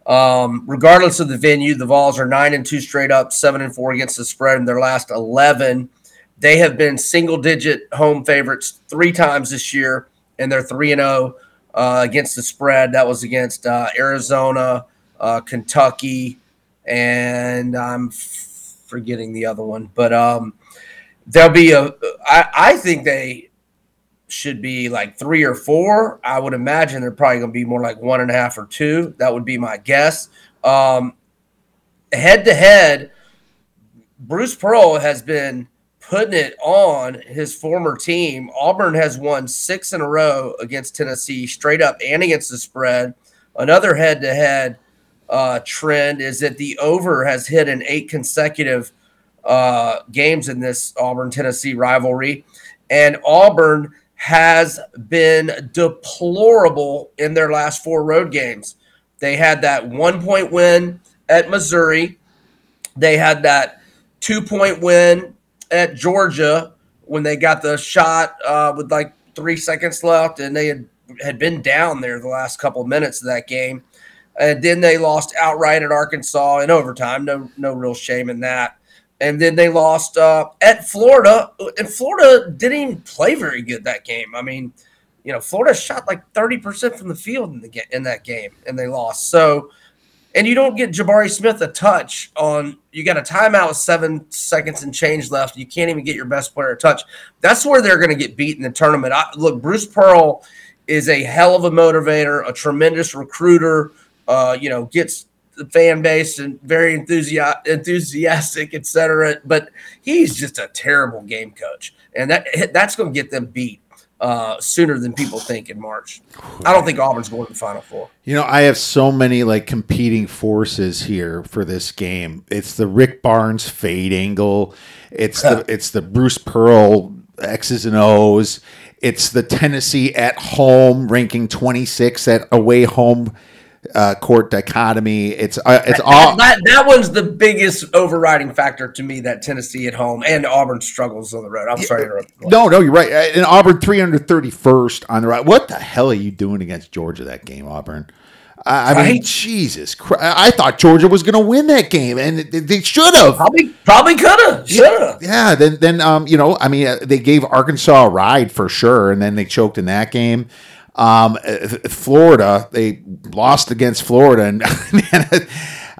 Um, regardless of the venue, the Vols are 9 and 2 straight up, 7 and 4 against the spread in their last 11. They have been single digit home favorites three times this year, and they're 3 and 0 uh, against the spread. That was against uh, Arizona, uh, Kentucky, and I'm forgetting the other one. But um, there'll be a. I, I think they should be like three or four. I would imagine they're probably going to be more like one and a half or two. That would be my guess. Um, head to head, Bruce Pearl has been putting it on his former team. Auburn has won six in a row against Tennessee, straight up and against the spread. Another head to head, uh, trend is that the over has hit in eight consecutive uh, games in this Auburn Tennessee rivalry, and Auburn has been deplorable in their last four road games. They had that one point win at Missouri. They had that two point win at Georgia when they got the shot uh, with like three seconds left, and they had, had been down there the last couple of minutes of that game. And then they lost outright at Arkansas in overtime. No, no real shame in that. And then they lost uh, at Florida, and Florida didn't even play very good that game. I mean, you know, Florida shot like thirty percent from the field in the in that game, and they lost. So, and you don't get Jabari Smith a touch on. You got a timeout with seven seconds and change left. You can't even get your best player a touch. That's where they're going to get beat in the tournament. I, look, Bruce Pearl is a hell of a motivator, a tremendous recruiter uh, you know, gets the fan base and very enthusiastic, enthusiastic, etc. But he's just a terrible game coach, and that that's going to get them beat uh, sooner than people think in March. I don't think Auburn's going to the Final Four. You know, I have so many like competing forces here for this game. It's the Rick Barnes fade angle. It's the it's the Bruce Pearl X's and O's. It's the Tennessee at home ranking 26 at away home uh, court dichotomy. It's uh, it's all that, that, one's the biggest overriding factor to me. That Tennessee at home and Auburn struggles on the road. I'm sorry. No, no, you're right. And Auburn 331st on the right. What the hell are you doing against Georgia that game, Auburn? I right? mean, Jesus Christ! I thought Georgia was going to win that game, and they should have. Probably, probably could have. Should have. Yeah. Then, then, um, you know, I mean, uh, they gave Arkansas a ride for sure, and then they choked in that game. Um, Florida, they lost against Florida, and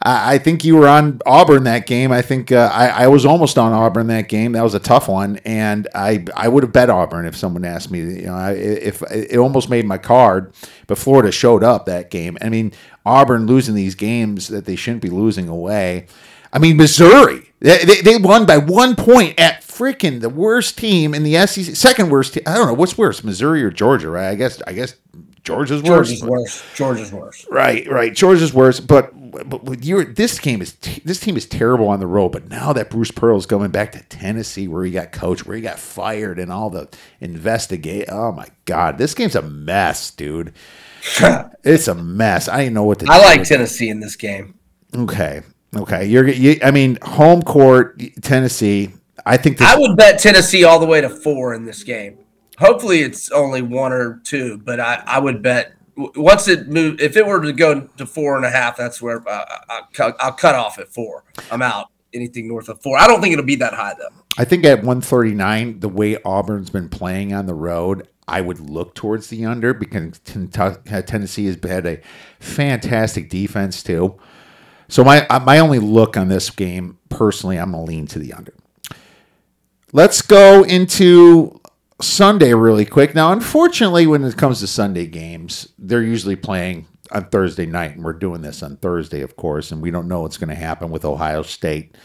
I think you were on Auburn that game. I think uh, I, I, was almost on Auburn that game. That was a tough one, and I I would have bet Auburn if someone asked me. You know, if it almost made my card, but Florida showed up that game. I mean, Auburn losing these games that they shouldn't be losing away. I mean, Missouri, they, they, they won by one point at freaking the worst team in the SEC, second worst. Team. I don't know what's worse, Missouri or Georgia, right? I guess I guess Georgia's worse. Georgia's worse. Georgia's worse. Right, right. Georgia's worse, but but you this game is this team is terrible on the road. But now that Bruce Pearl is going back to Tennessee, where he got coached, where he got fired, and all the investigate. Oh my God, this game's a mess, dude. it's a mess. I didn't know what to. I like Tennessee in this game. Okay, okay. You're. You, I mean, home court, Tennessee. I think this, I would bet Tennessee all the way to four in this game. Hopefully, it's only one or two, but I, I would bet once it move if it were to go to four and a half, that's where uh, I'll, cut, I'll cut off at four. I'm out. Anything north of four, I don't think it'll be that high though. I think at 139, the way Auburn's been playing on the road, I would look towards the under because Tennessee has had a fantastic defense too. So my uh, my only look on this game personally, I'm gonna lean to the under. Let's go into Sunday really quick. Now, unfortunately, when it comes to Sunday games, they're usually playing on Thursday night, and we're doing this on Thursday, of course, and we don't know what's going to happen with Ohio State.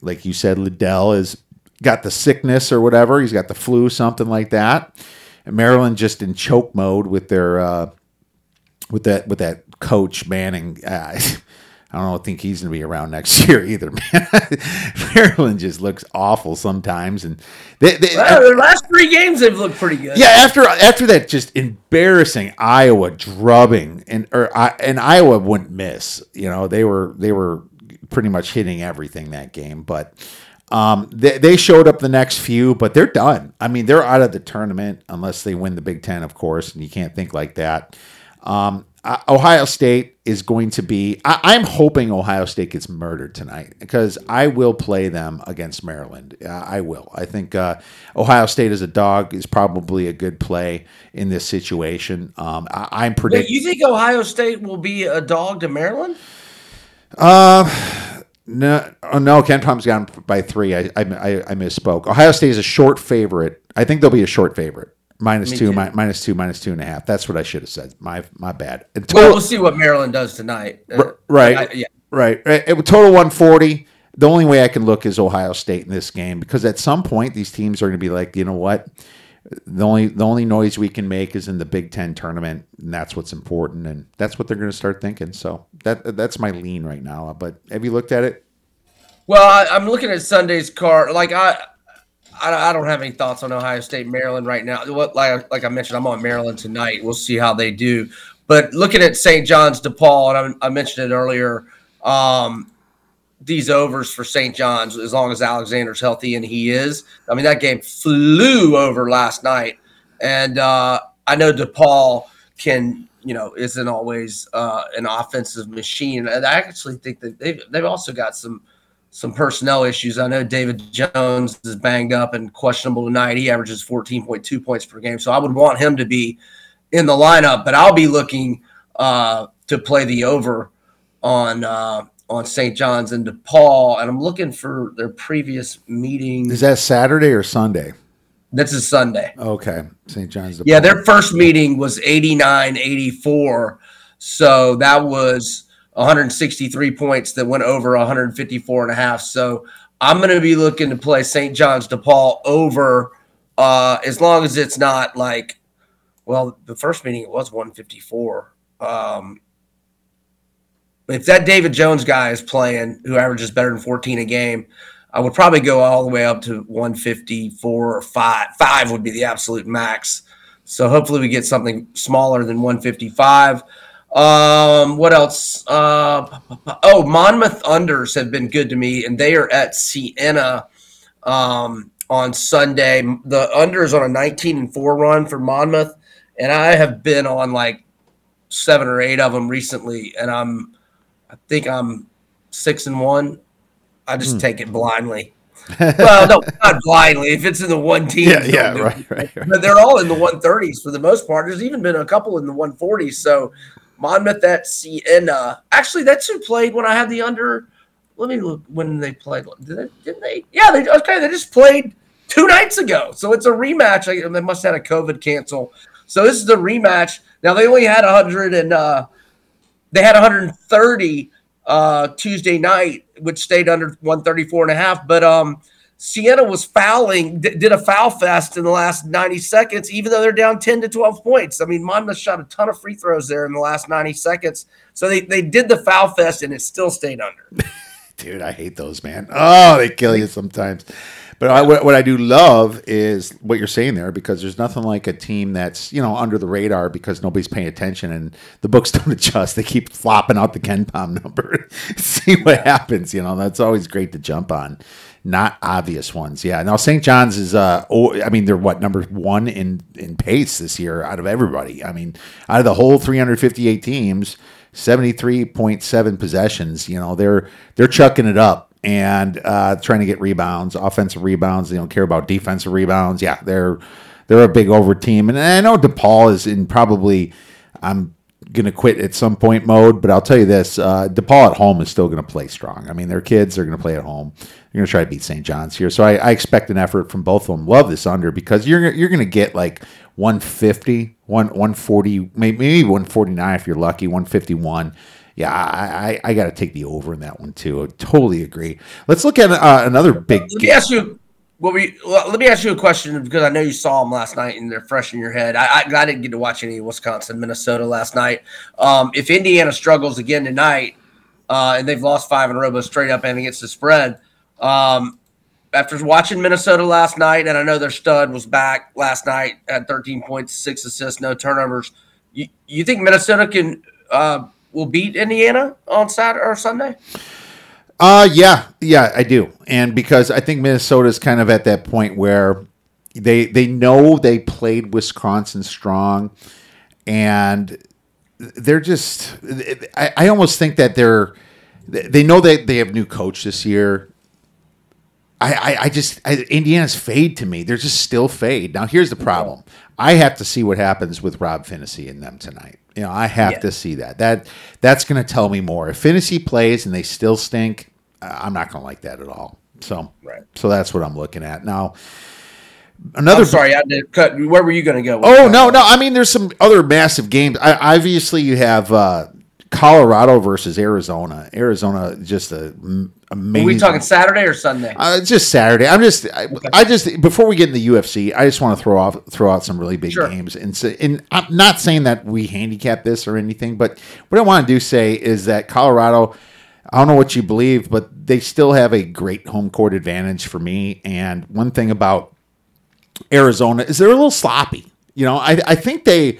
Like you said, Liddell has got the sickness or whatever. He's got the flu, something like that. And Maryland just in choke mode with their uh, with that with that coach Manning. Uh, I don't think he's going to be around next year either, man. Maryland just looks awful sometimes, and they, they, well, their last three games they've looked pretty good. Yeah, after after that just embarrassing Iowa drubbing, and or and Iowa wouldn't miss. You know, they were they were pretty much hitting everything that game, but. Um, they, they showed up the next few, but they're done. I mean, they're out of the tournament unless they win the Big Ten, of course, and you can't think like that. Um, uh, Ohio State is going to be. I, am hoping Ohio State gets murdered tonight because I will play them against Maryland. Uh, I will. I think uh, Ohio State as a dog is probably a good play in this situation. Um, I, am predicting. You think Ohio State will be a dog to Maryland? Uh no, oh, no. KenPom's gone by three. I, I I misspoke. Ohio State is a short favorite. I think they'll be a short favorite. Minus two, mi- minus two, minus two and a half. That's what I should have said. My my bad. Total, well, we'll see what Maryland does tonight. Uh, right, I, yeah, right. right. It, total one forty. The only way I can look is Ohio State in this game because at some point these teams are going to be like, you know what, the only the only noise we can make is in the Big Ten tournament, and that's what's important, and that's what they're going to start thinking. So that that's my lean right now. But have you looked at it? Well, I, am looking at Sunday's card. Like I, I, I, don't have any thoughts on Ohio State, Maryland right now. What like like I mentioned, I'm on Maryland tonight. We'll see how they do. But looking at St. John's DePaul, and I, I mentioned it earlier. Um, these overs for St. John's as long as Alexander's healthy and he is. I mean, that game flew over last night, and uh, I know DePaul can, you know, isn't always uh, an offensive machine. And I actually think that they've they've also got some some personnel issues. I know David Jones is banged up and questionable tonight. He averages 14.2 points per game, so I would want him to be in the lineup. But I'll be looking uh, to play the over on uh, on St. John's and DePaul, and I'm looking for their previous meeting. Is that Saturday or Sunday? This is Sunday. Okay. St. John's. DePaul. Yeah, their first meeting was 89 84. So that was 163 points that went over 154 and a half. So I'm going to be looking to play St. John's DePaul over uh, as long as it's not like, well, the first meeting it was 154. Um, if that David Jones guy is playing, who averages better than 14 a game, I would probably go all the way up to 154 or five. Five would be the absolute max. So hopefully we get something smaller than 155. Um, what else? Uh, oh, Monmouth unders have been good to me, and they are at Siena um, on Sunday. The unders on a 19 and four run for Monmouth, and I have been on like seven or eight of them recently, and I'm I think I'm six and one. I just hmm. take it blindly. well, no, not blindly. If it's in the one team, yeah, yeah, right, right, right, But they're all in the 130s for the most part. There's even been a couple in the 140s. So Monmouth at Siena. Actually, that's who played when I had the under. Let me look when they played. Did they, didn't they? Yeah, they okay. They just played two nights ago. So it's a rematch. They must have had a COVID cancel. So this is the rematch. Now they only had 100 and uh, they had 130 uh, Tuesday night, which stayed under 134 and a half. But um, Siena was fouling, d- did a foul fest in the last 90 seconds, even though they're down 10 to 12 points. I mean, Monmouth shot a ton of free throws there in the last 90 seconds. So they, they did the foul fest and it still stayed under. Dude, I hate those, man. Oh, they kill you sometimes. But I, what, what I do love is what you're saying there because there's nothing like a team that's you know under the radar because nobody's paying attention and the books don't adjust. They keep flopping out the KenPom number, see what happens. You know that's always great to jump on. Not obvious ones, yeah. Now St. John's is, uh, oh, I mean, they're what number one in in pace this year out of everybody. I mean, out of the whole 358 teams, 73.7 possessions. You know, they're they're chucking it up and uh, trying to get rebounds, offensive rebounds. They don't care about defensive rebounds. Yeah, they're they're a big over team, and I know DePaul is in probably. I'm going to quit at some point mode, but I'll tell you this: uh, DePaul at home is still going to play strong. I mean, their kids are going to play at home. They're going to try to beat St. John's here, so I, I, expect an effort from both of them. Love this under because you're you're going to get like 150, 1, 140, maybe 149 if you're lucky, 151 yeah, I, I, I got to take the over in that one too. I totally agree. Let's look at uh, another big. Let me ask you. Well, we let me ask you a question because I know you saw them last night and they're fresh in your head. I, I, I didn't get to watch any Wisconsin, Minnesota last night. Um, if Indiana struggles again tonight, uh, and they've lost five in a row, but straight up and against the spread. Um, after watching Minnesota last night, and I know their stud was back last night at 13 points, six assists, no turnovers. You, you think Minnesota can uh, will beat Indiana on Saturday or Sunday? Uh yeah, yeah, I do. And because I think Minnesota is kind of at that point where they they know they played Wisconsin strong and they're just I, I almost think that they're they know that they have new coach this year. I, I, I just I, Indiana's fade to me. They're just still fade. Now here's the problem. I have to see what happens with Rob Phinisee and them tonight. You know, I have yeah. to see that. That that's going to tell me more. If Phinisee plays and they still stink, I'm not going to like that at all. So, right. so that's what I'm looking at now. Another. I'm sorry, I did cut. Where were you going to go? Oh no, no. I mean, there's some other massive games. I, obviously, you have uh, Colorado versus Arizona. Arizona just a amazing. Are we talking Saturday or Sunday? Uh, it's just Saturday. I'm just, I, I just before we get in the UFC, I just want to throw off, throw out some really big Sure. games, and so, and I'm not saying that we handicap this or anything, but what I want to do say is that Colorado, I don't know what you believe, but they still have a great home court advantage for me. And one thing about Arizona is they're a little sloppy. You know, I, I think they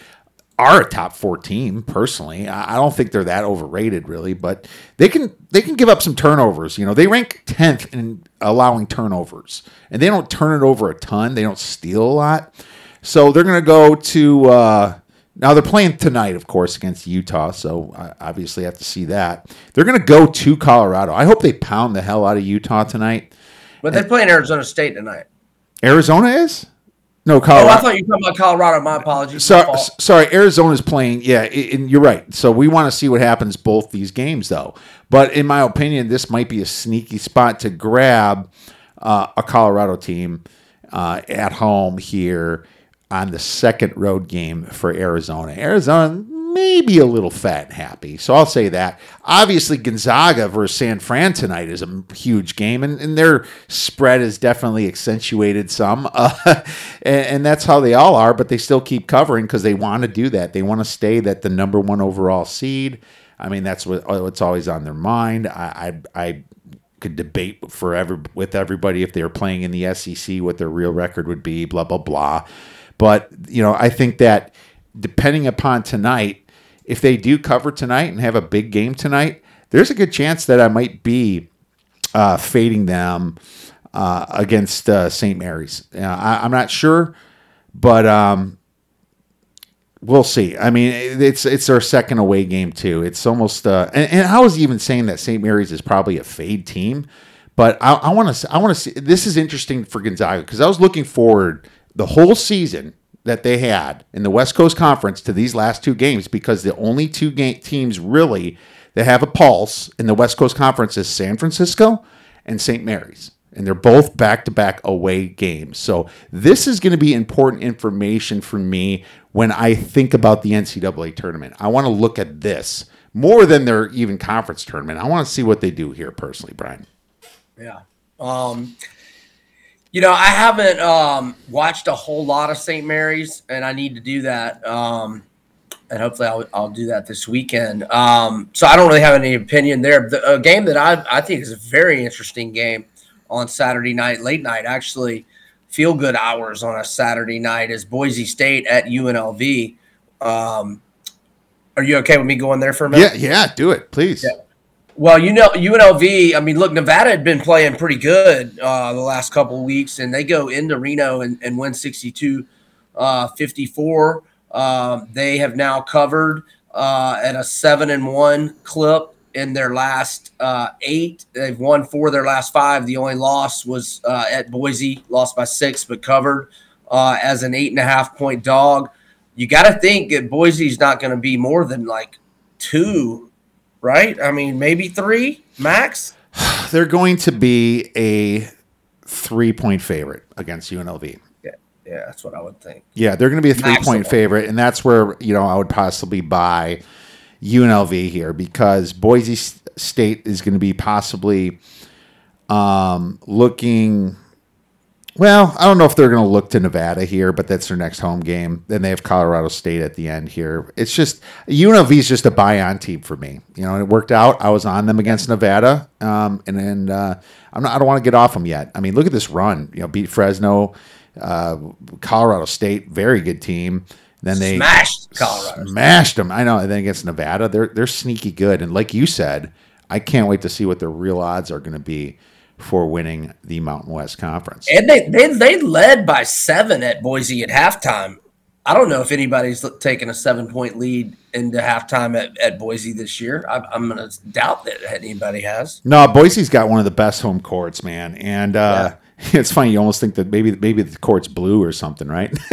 are a top four team personally. I don't think they're that overrated really, but they can they can give up some turnovers. You know, they rank tenth in allowing turnovers, and they don't turn it over a ton. They don't steal a lot, so they're going to go to. Uh, now they're playing tonight, of course, against Utah. So I obviously have to see that. They're going to go to Colorado. I hope they pound the hell out of Utah tonight. but they're playing Arizona State tonight. Arizona is no Oh, Colorado. I thought you were talking about Colorado. My apologies. So, My sorry, Arizona's playing. Yeah, and you're right. So we want to see what happens both these games, though. But in my opinion, this might be a sneaky spot to grab uh, a Colorado team uh, at home here on the second road game for Arizona. Arizona maybe a little fat and happy, so I'll say that. Obviously, Gonzaga versus San Fran tonight is a huge game, and, and their spread is definitely accentuated some, uh, and, and that's how they all are. But they still keep covering because they want to do that. They want to stay that the number one overall seed. I mean, that's what what's always on their mind. I I, I could debate forever with everybody if they were playing in the SEC what their real record would be, blah blah blah. But you know, I think that depending upon tonight, if they do cover tonight and have a big game tonight, there's a good chance that I might be uh, fading them uh, against uh, St. Mary's. I, I'm not sure, but um, we'll see. I mean, it's it's our second away game too. It's almost uh, and, and I was even saying that St. Mary's is probably a fade team, but I want to I want to see. This is interesting for Gonzaga because I was looking forward the whole season that they had in the West Coast Conference to these last two games because the only two game teams really that have a pulse in the West Coast Conference is San Francisco and St. Mary's and they're both back-to-back away games. So this is going to be important information for me when I think about the NCAA tournament. I want to look at this more than their even conference tournament. I want to see what they do here personally, Brian. Yeah. Um, you know, I haven't um, watched a whole lot of St. Mary's, and I need to do that. Um, and hopefully, I'll, I'll do that this weekend. Um, so I don't really have any opinion there. The, a game that I, I think is a very interesting game on Saturday night, late night, actually, feel good hours on a Saturday night is Boise State at UNLV. Um, are you okay with me going there for a minute? Yeah, yeah, do it, please. Yeah. Well, you know, UNLV, I mean, look, Nevada had been playing pretty good uh, the last couple of weeks, and they go into Reno and, and win 62 uh, 54. Um, they have now covered uh, at a seven and one clip in their last uh, eight. They've won four of their last five. The only loss was uh, at Boise, lost by six, but covered as an eight and a half point dog. You got to think that Boise's not going to be more than like two right? I mean, maybe three max. They're going to be a three-point favorite against UNLV. Yeah, yeah, that's what I would think. Yeah, they're going to be a three-point favorite, and that's where you know I would possibly buy UNLV here because Boise State is going to be possibly um, looking. Well, I don't know if they're going to look to Nevada here, but that's their next home game. Then they have Colorado State at the end here. It's just UNLV is just a buy-on team for me. You know, it worked out. I was on them against Nevada, um, and then uh, I'm not, I don't want to get off them yet. I mean, look at this run. You know, beat Fresno, uh, Colorado State, very good team. Then they Smashed Colorado. smashed them. I know. And then against Nevada, they're they're sneaky good. And like you said, I can't wait to see what the real odds are going to be for winning the Mountain West Conference. And they, they they led by seven at Boise at halftime. I don't know if anybody's taken a seven point lead into halftime at, at Boise this year. I, I'm going to doubt that anybody has. No, Boise's got one of the best home courts, man. And uh, it's funny. You almost think that maybe maybe the court's blue or something, right?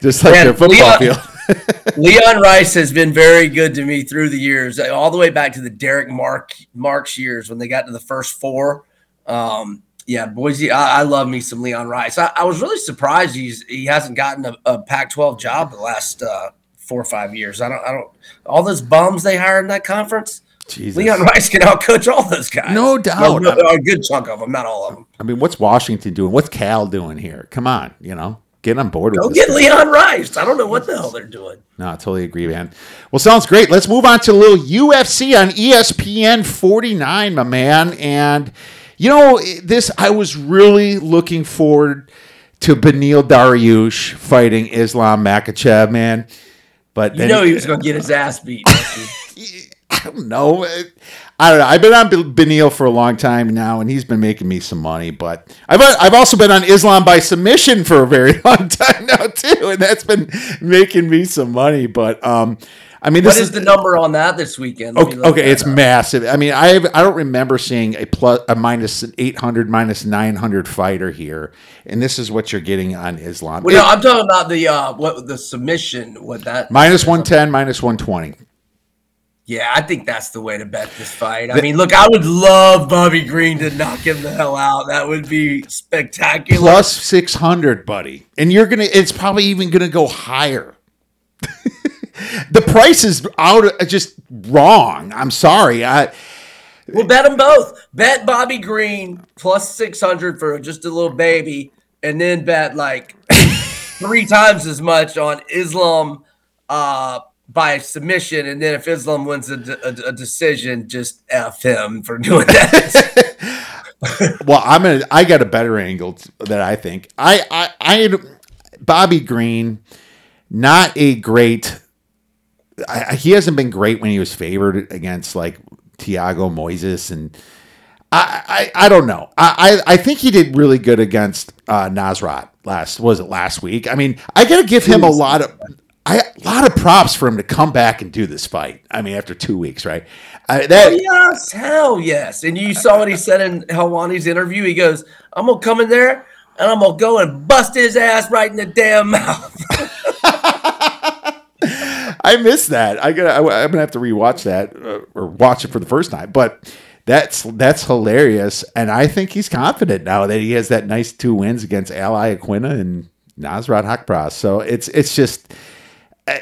Just like Man, their football Leon- field. Leon Rice has been very good to me through the years, all the way back to the Derek Mark Marks years when they got to the first four. Um, yeah, Boise, I, I love me some Leon Rice. I, I was really surprised he's he hasn't gotten a, a Pac-12 job the last uh, four or five years. I don't. I don't. All those bums they hire in that conference. Jesus. Leon Rice can outcoach all those guys. No doubt. no, a good chunk of them, not all of them. I mean, what's Washington doing? What's Cal doing here? Come on, you know, get on board with Go get Leon Rice. I don't know what the hell they're doing. No, I totally agree, man. Well, sounds great. Let's move on to a little UFC on ESPN 49, my man. And, you know, this, I was really looking forward to Beneil Dariush fighting Islam Makhachev, man. But You know he was going to get his ass beat. I don't know. I don't know. I've been on Beneil for a long time now, and he's been making me some money. But I've I've also been on Islam by submission for a very long time now too, and that's been making me some money. But um, I mean, this What is the number on that this weekend? Okay, okay it's up. massive. I mean, I I don't remember seeing a plus a minus an minus eight hundred minus nine hundred fighter here, and this is what you're getting on Islam. Well, no, I'm talking about the uh, what the submission. What that minus one ten, minus one twenty. Yeah, I think that's the way to bet this fight. I mean, look, I would love Bobby Green to knock him the hell out. That would be spectacular. plus 600 buddy and you're gonna it's probably even gonna go higher the price is out of, just wrong i'm sorry i We'll bet them both. Bet Bobby Green plus 600 for just a little baby, and then bet like three times as much on Islam uh, by submission. And then if Islam wins a, a- a decision, just F him for doing that. well i'm gonna i got a better angle that i think i i i bobby green not a great I, I- he hasn't been great when he was favored against like Thiago Moises and I, I, I don't know. I, I I think he did really good against uh, Nasrat last was it last week. I mean, I got to give him a lot of I, a lot of props for him to come back and do this fight. I mean, after two weeks, right? Uh, that yes, hell yes. And you saw what he said in Helwani's interview. He goes, I'm going to come in there and I'm going to go and bust his ass right in the damn mouth. I missed that. I got. I'm gonna have to rewatch that uh, or watch it for the first time. But that's that's hilarious, and I think he's confident now that he has that nice two wins against Al Iaquinta and Nasrat Haqparast. So it's it's just. uh,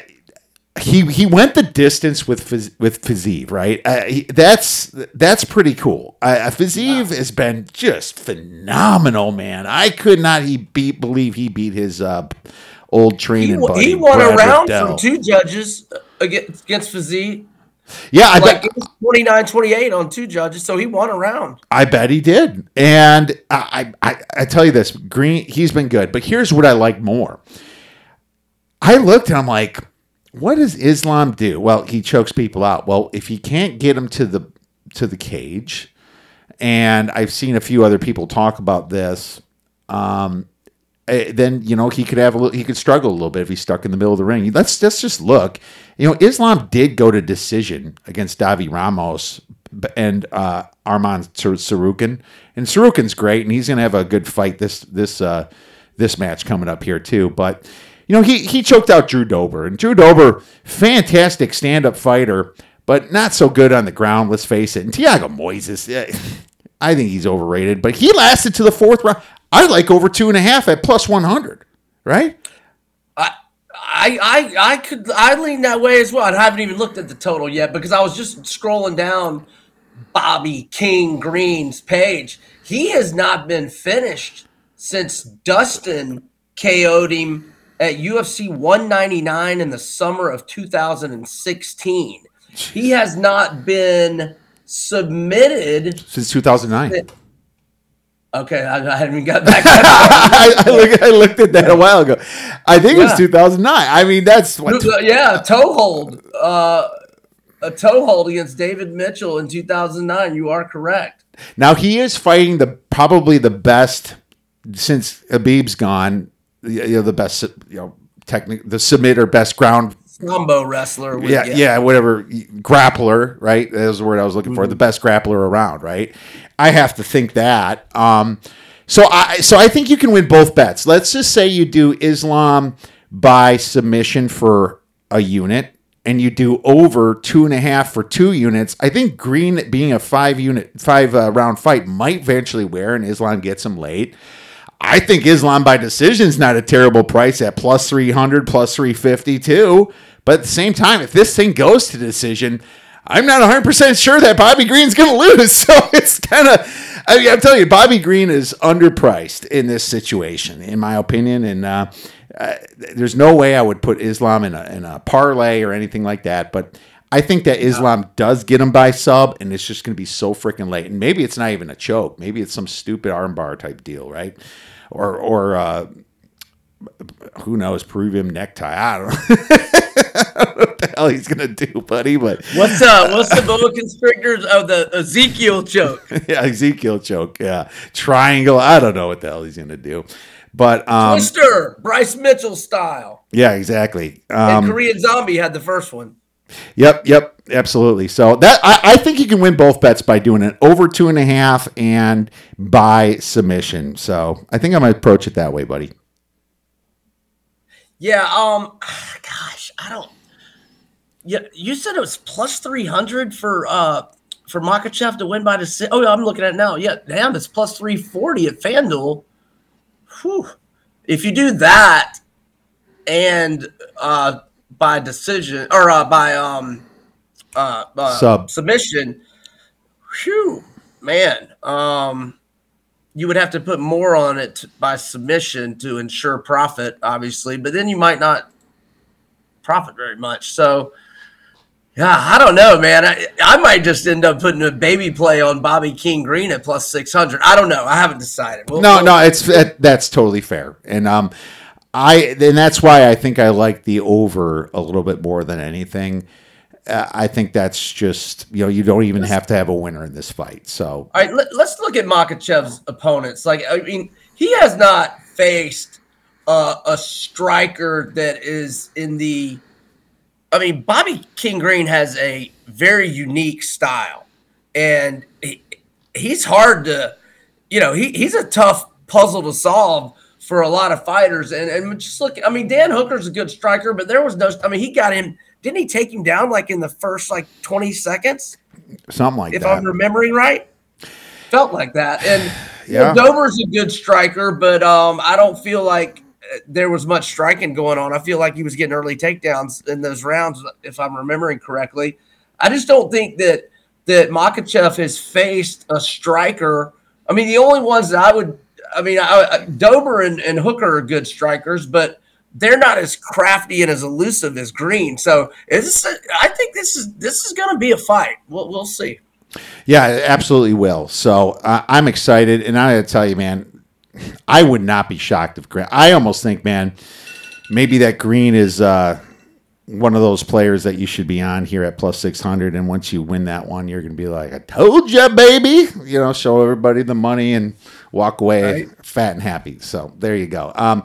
he he went the distance with Fiz, with Fiziev, right? Uh, he, that's that's pretty cool. Uh, Fiziev has been just phenomenal, man. I could not he beat believe he beat his uh, old He, training won- buddy. he won Brad a round Riddell. from two judges against, against Fizzy. Yeah, I Like bet it was 29 28 on two judges. So he won a round. I bet he did. And I, I I tell you this, Green he's been good. But here's what I like more. I looked and I'm like, what does Islam do? Well, he chokes people out. Well, if he can't get him to the to the cage, and I've seen a few other people talk about this, um, eh, then you know he could have a little, he could struggle a little bit if he's stuck in the middle of the ring. Let's let's just look. You know, Islam did go to decision against Davi Ramos and uh, Arman Sar- Tsarukyan, and Tsarukyan's great, and he's going to have a good fight this this uh, this match coming up here too. But you know, he he choked out Drew Dober, and Drew Dober, fantastic stand up fighter, but not so good on the ground. Let's face it. And Thiago Moises, eh, I think he's overrated, but he lasted to the fourth round. I like over two and a half at plus one hundred, right? I, I, I, I could, I lean that way as well. I haven't even looked at the total yet because I was just scrolling down Bobby King Green's page. He has not been finished since Dustin KO'd him at UFC 199 in the summer of 2016. He has not been submitted. Since two thousand nine. Okay, I, I haven't even got back. I, I, look, I looked at that a while ago. I think it was 2009. I mean, that's what. yeah, toe hold. Uh, a toe hold against David Mitchell in 2009. You are correct. Now he is fighting the probably the best since Khabib's gone. You know, the best, you know, technic, the submitter, best ground. Combo wrestler. With, Yeah, yeah, whatever grappler, right? That was the word I was looking for. The best grappler around, right? I have to think that. Um, so I, so I think you can win both bets. Let's just say you do Islam by submission for a unit, and you do over two and a half for two units. I think Green being a five unit, five uh, round fight might eventually wear, and Islam gets him late. I think Islam by decision is not a terrible price at plus 300, plus 350 too. But at the same time, if this thing goes to decision, I'm not 100% sure that Bobby Green's going to lose. So it's kind of, I mean, I'm telling you, Bobby Green is underpriced in this situation, in my opinion. And uh, uh, there's no way I would put Islam in a, in a parlay or anything like that. But I think that Islam does get him by sub, and it's just going to be so freaking late. And maybe it's not even a choke. Maybe it's some stupid armbar type deal, right? Or, or, uh, who knows, Peruvian necktie. I don't know. I don't know what the hell he's gonna do, buddy. But What's uh what's the boa constrictors of the Ezekiel choke? yeah, Ezekiel choke. Yeah, triangle. I don't know what the hell he's gonna do. But um, Twister, Bryce Mitchell style. yeah, exactly. And Um, Korean Zombie had the first one. Yep, yep, absolutely. So that I, I think you can win both bets by doing it over two and a half and by submission. So I think I'm gonna approach it that way, buddy. Yeah, um gosh, I don't Yeah, you said it was plus 300 for uh for Makhachev to win by decision. Oh, I'm looking at it now. Yeah, damn, it's plus 340 at FanDuel. Whew. If you do that and uh by decision or uh by um uh, uh Sub. submission, whew, man. Um you would have to put more on it by submission to ensure profit, obviously, but then you might not profit very much. So, yeah, I don't know, man. I, I might just end up putting a baby play on Bobby King Green at plus 600. I don't know. I haven't decided. We'll- No, we'll- no, it's that, that's totally fair, and um, I and that's why I think I like the over a little bit more than anything. I think that's just you know you don't even have to have a winner in this fight. So All right, let, us look at Makhachev's opponents. Like, I mean, he has not faced uh, a striker that is in the. I mean, Bobby King Green has a very unique style, and he, he's hard to, you know, he, he's a tough puzzle to solve for a lot of fighters. And and just look, I mean, Dan Hooker's a good striker, but there was no. I mean, he got him. Didn't he take him down like in the first like twenty seconds? something like if that. If I'm remembering right. Felt like that. And Yeah. Dober's a good striker, but um, I don't feel like uh, there was much striking going on. I feel like he was getting early takedowns in those rounds, if I'm remembering correctly. I just don't think that that Makhachev has faced a striker. I mean, the only ones that I would, I mean, I- Dober and, and Hooker are good strikers, but they're not as crafty and as elusive as Green. So it's, I think this is this is going to be a fight. We'll, we'll see. Yeah, it absolutely will. So uh, I'm excited, and I got to tell you, man, I would not be shocked if Green. I almost think, man, maybe that Green is uh, one of those players that you should be on here at plus six hundred, and once you win that one, you're going to be like, "I told you, baby," you know, show everybody the money and walk away Right. fat and happy. So there you go. Um,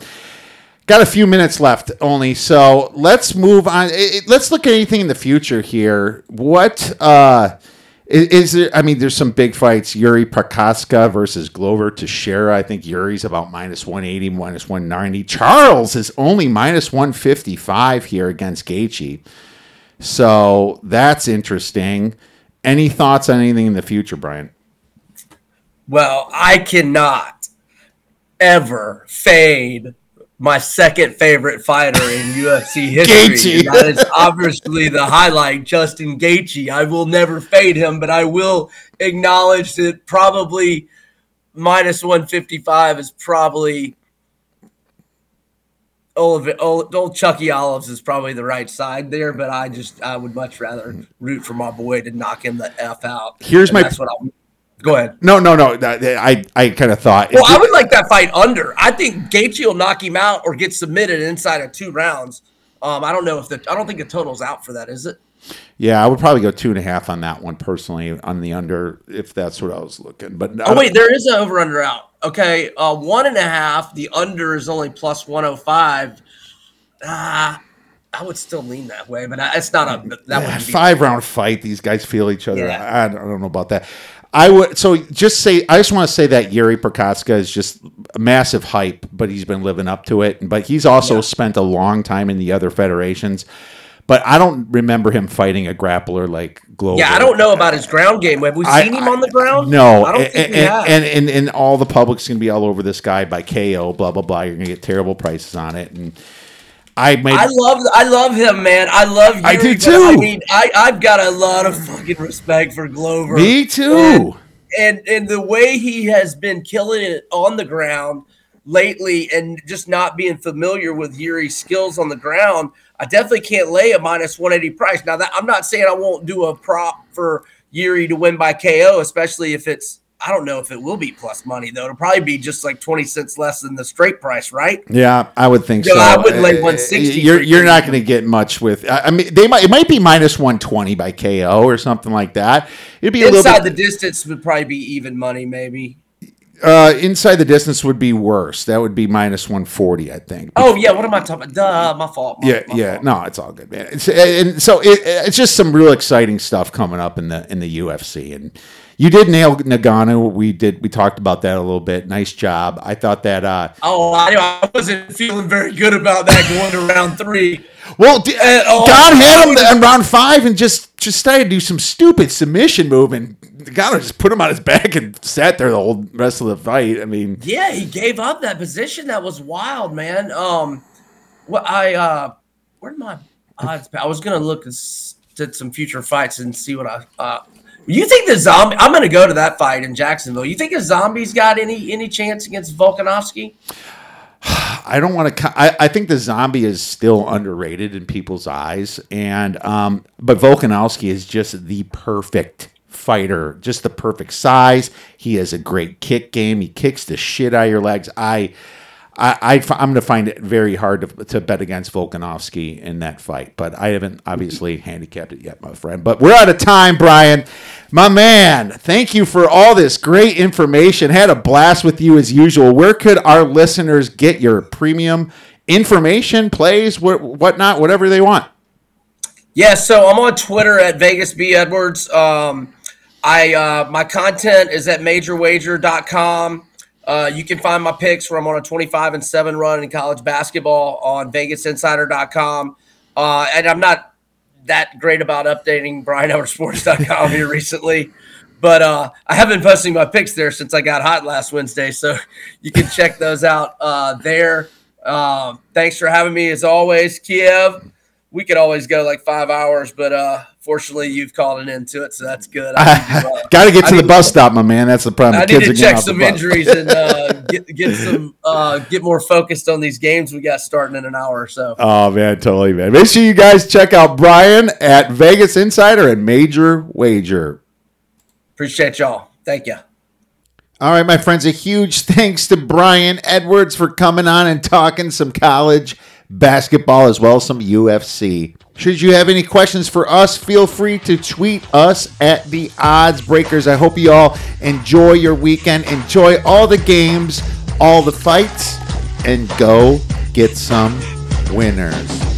Got a few minutes left only, so let's move on. Let's look at anything in the future here. What uh, is, there? I mean, there's some big fights. Yuri Prochazka versus Glover to Teixeira. I think Yuri's about minus 180, minus 190. Charles is only minus 155 here against Gaethje. So that's interesting. Any thoughts on anything in the future, Brian? Well, I cannot ever fade my second favorite fighter in UFC history. That is obviously the highlight, Justin Gaethje. I will never fade him, but I will acknowledge that probably minus 155 is probably old, old, old Chucky Olives is probably the right side there, but I just I would much rather root for my boy to knock him the f out. Here's And my- that's what I'll go ahead. No, no, no. I I kind of thought. Well, I would like that fight under. I think Gaethje will knock him out or get submitted inside of two rounds. Um, I don't know if the I don't think the total's out for that, is it? Yeah, I would probably go two and a half on that one personally on the under if that's what I was looking. But Oh wait, there is an over under out. Okay, uh, one and a half. The under is only plus one hundred five. Ah, I would still lean that way, but it's not a that Yeah, five round fight. These guys feel each other. Yeah. I, don't I don't know about that. I would so just say I just want to say that Yuri Prochazka is just a massive hype, but he's been living up to it. But he's also Yeah. spent a long time in the other federations. but I don't remember him fighting a grappler like Glover. Yeah, I don't know about his ground game. Have we I- seen him on the ground? No, I don't and, think we and, have. and, and and all the public's gonna be all over this guy by KO. Blah blah blah. You're gonna get terrible prices on it, and I made. I love I love him, man. I love I do too. I mean, I I've got a lot of fucking respect for Glover. me too. and and the way he has been killing it on the ground lately and just not being familiar with Yuri's skills on the ground, I definitely can't lay a minus 180 price. Now that I'm not saying I won't do a prop for Yuri to win by KO, especially if it's I don't know if it will be plus money though. It'll probably be just like 20 cents less than the straight price, right? Yeah, I would think No, so. I wouldn't lay Uh, 160 You're you're not going to get much with. I I mean, they might it might be minus one twenty by KO or something like that. It'd be a Inside bit the distance would probably be even money, maybe. uh, inside the distance would be worse. That would be minus one forty, I think. Oh yeah, what am I talking about? Duh, my fault. my- yeah, my yeah. fault. No, it's all good, man. It's, and so it, it's just some real exciting stuff coming up in the in the UFC. And you did nail Ngannou. We did. We talked about that a little bit. Nice job. I thought that. uh Oh, I, I wasn't feeling very good about that going to round three. Well, d- oh, Gane had him in round five and just just started to do some stupid submission move, and Gane just put him on his back and sat there the whole rest of the fight. I mean, Yeah, he gave up that position. That was wild, man. Um, well, I uh, where'd my odds? I was gonna look at some future fights and see what I. Uh, you think the zombie? I'm gonna go to that fight in Jacksonville. You think the zombies got any any chance against Volkanovski? I don't want to. I, I think the zombie is still underrated in people's eyes, and um, but Volkanovski is just the perfect fighter, just the perfect size. He has a great kick game. He kicks the shit out of your legs. I. I, I, am going to find it very hard to, to bet against Volkanovski in that fight, but I haven't obviously handicapped it yet, my friend. But we're out of time, Brian. My man, thank you for all this great information. Had a blast with you as usual. Where could our listeners get your premium information, plays, what, whatnot, whatever they want? Yeah, so I'm on Twitter at Vegas B Edwards. Um, I uh, my content is at majorwager.com. Uh, you can find my picks where I'm on a 25 and 7 run in college basketball on vegasinsider.com. Uh, and I'm not that great about updating BrianEdwardsSports.com here recently, but uh, I have been posting my picks there since I got hot last Wednesday. So you can check those out uh, there. Um, thanks for having me as always, Kiev. We could always go like five hours, but uh, fortunately you've called an end to it, so that's good. I uh, Got to get I to the need- bus stop, my man. That's the problem. I The need kids to are getting check some injuries and uh, get get some uh, get more focused on these games we got starting in an hour or so. Oh man, totally, man. Make sure you guys check out Brian at Vegas Insider and Major Wager. Appreciate y'all. Thank you. All right, my friends, a huge thanks to Brian Edwards for coming on and talking some college basketball as well as some UFC. Should you have any questions for us, feel free to tweet us at the Odds Breakers. I hope you all enjoy your weekend, enjoy all the games, all the fights, and go get some winners.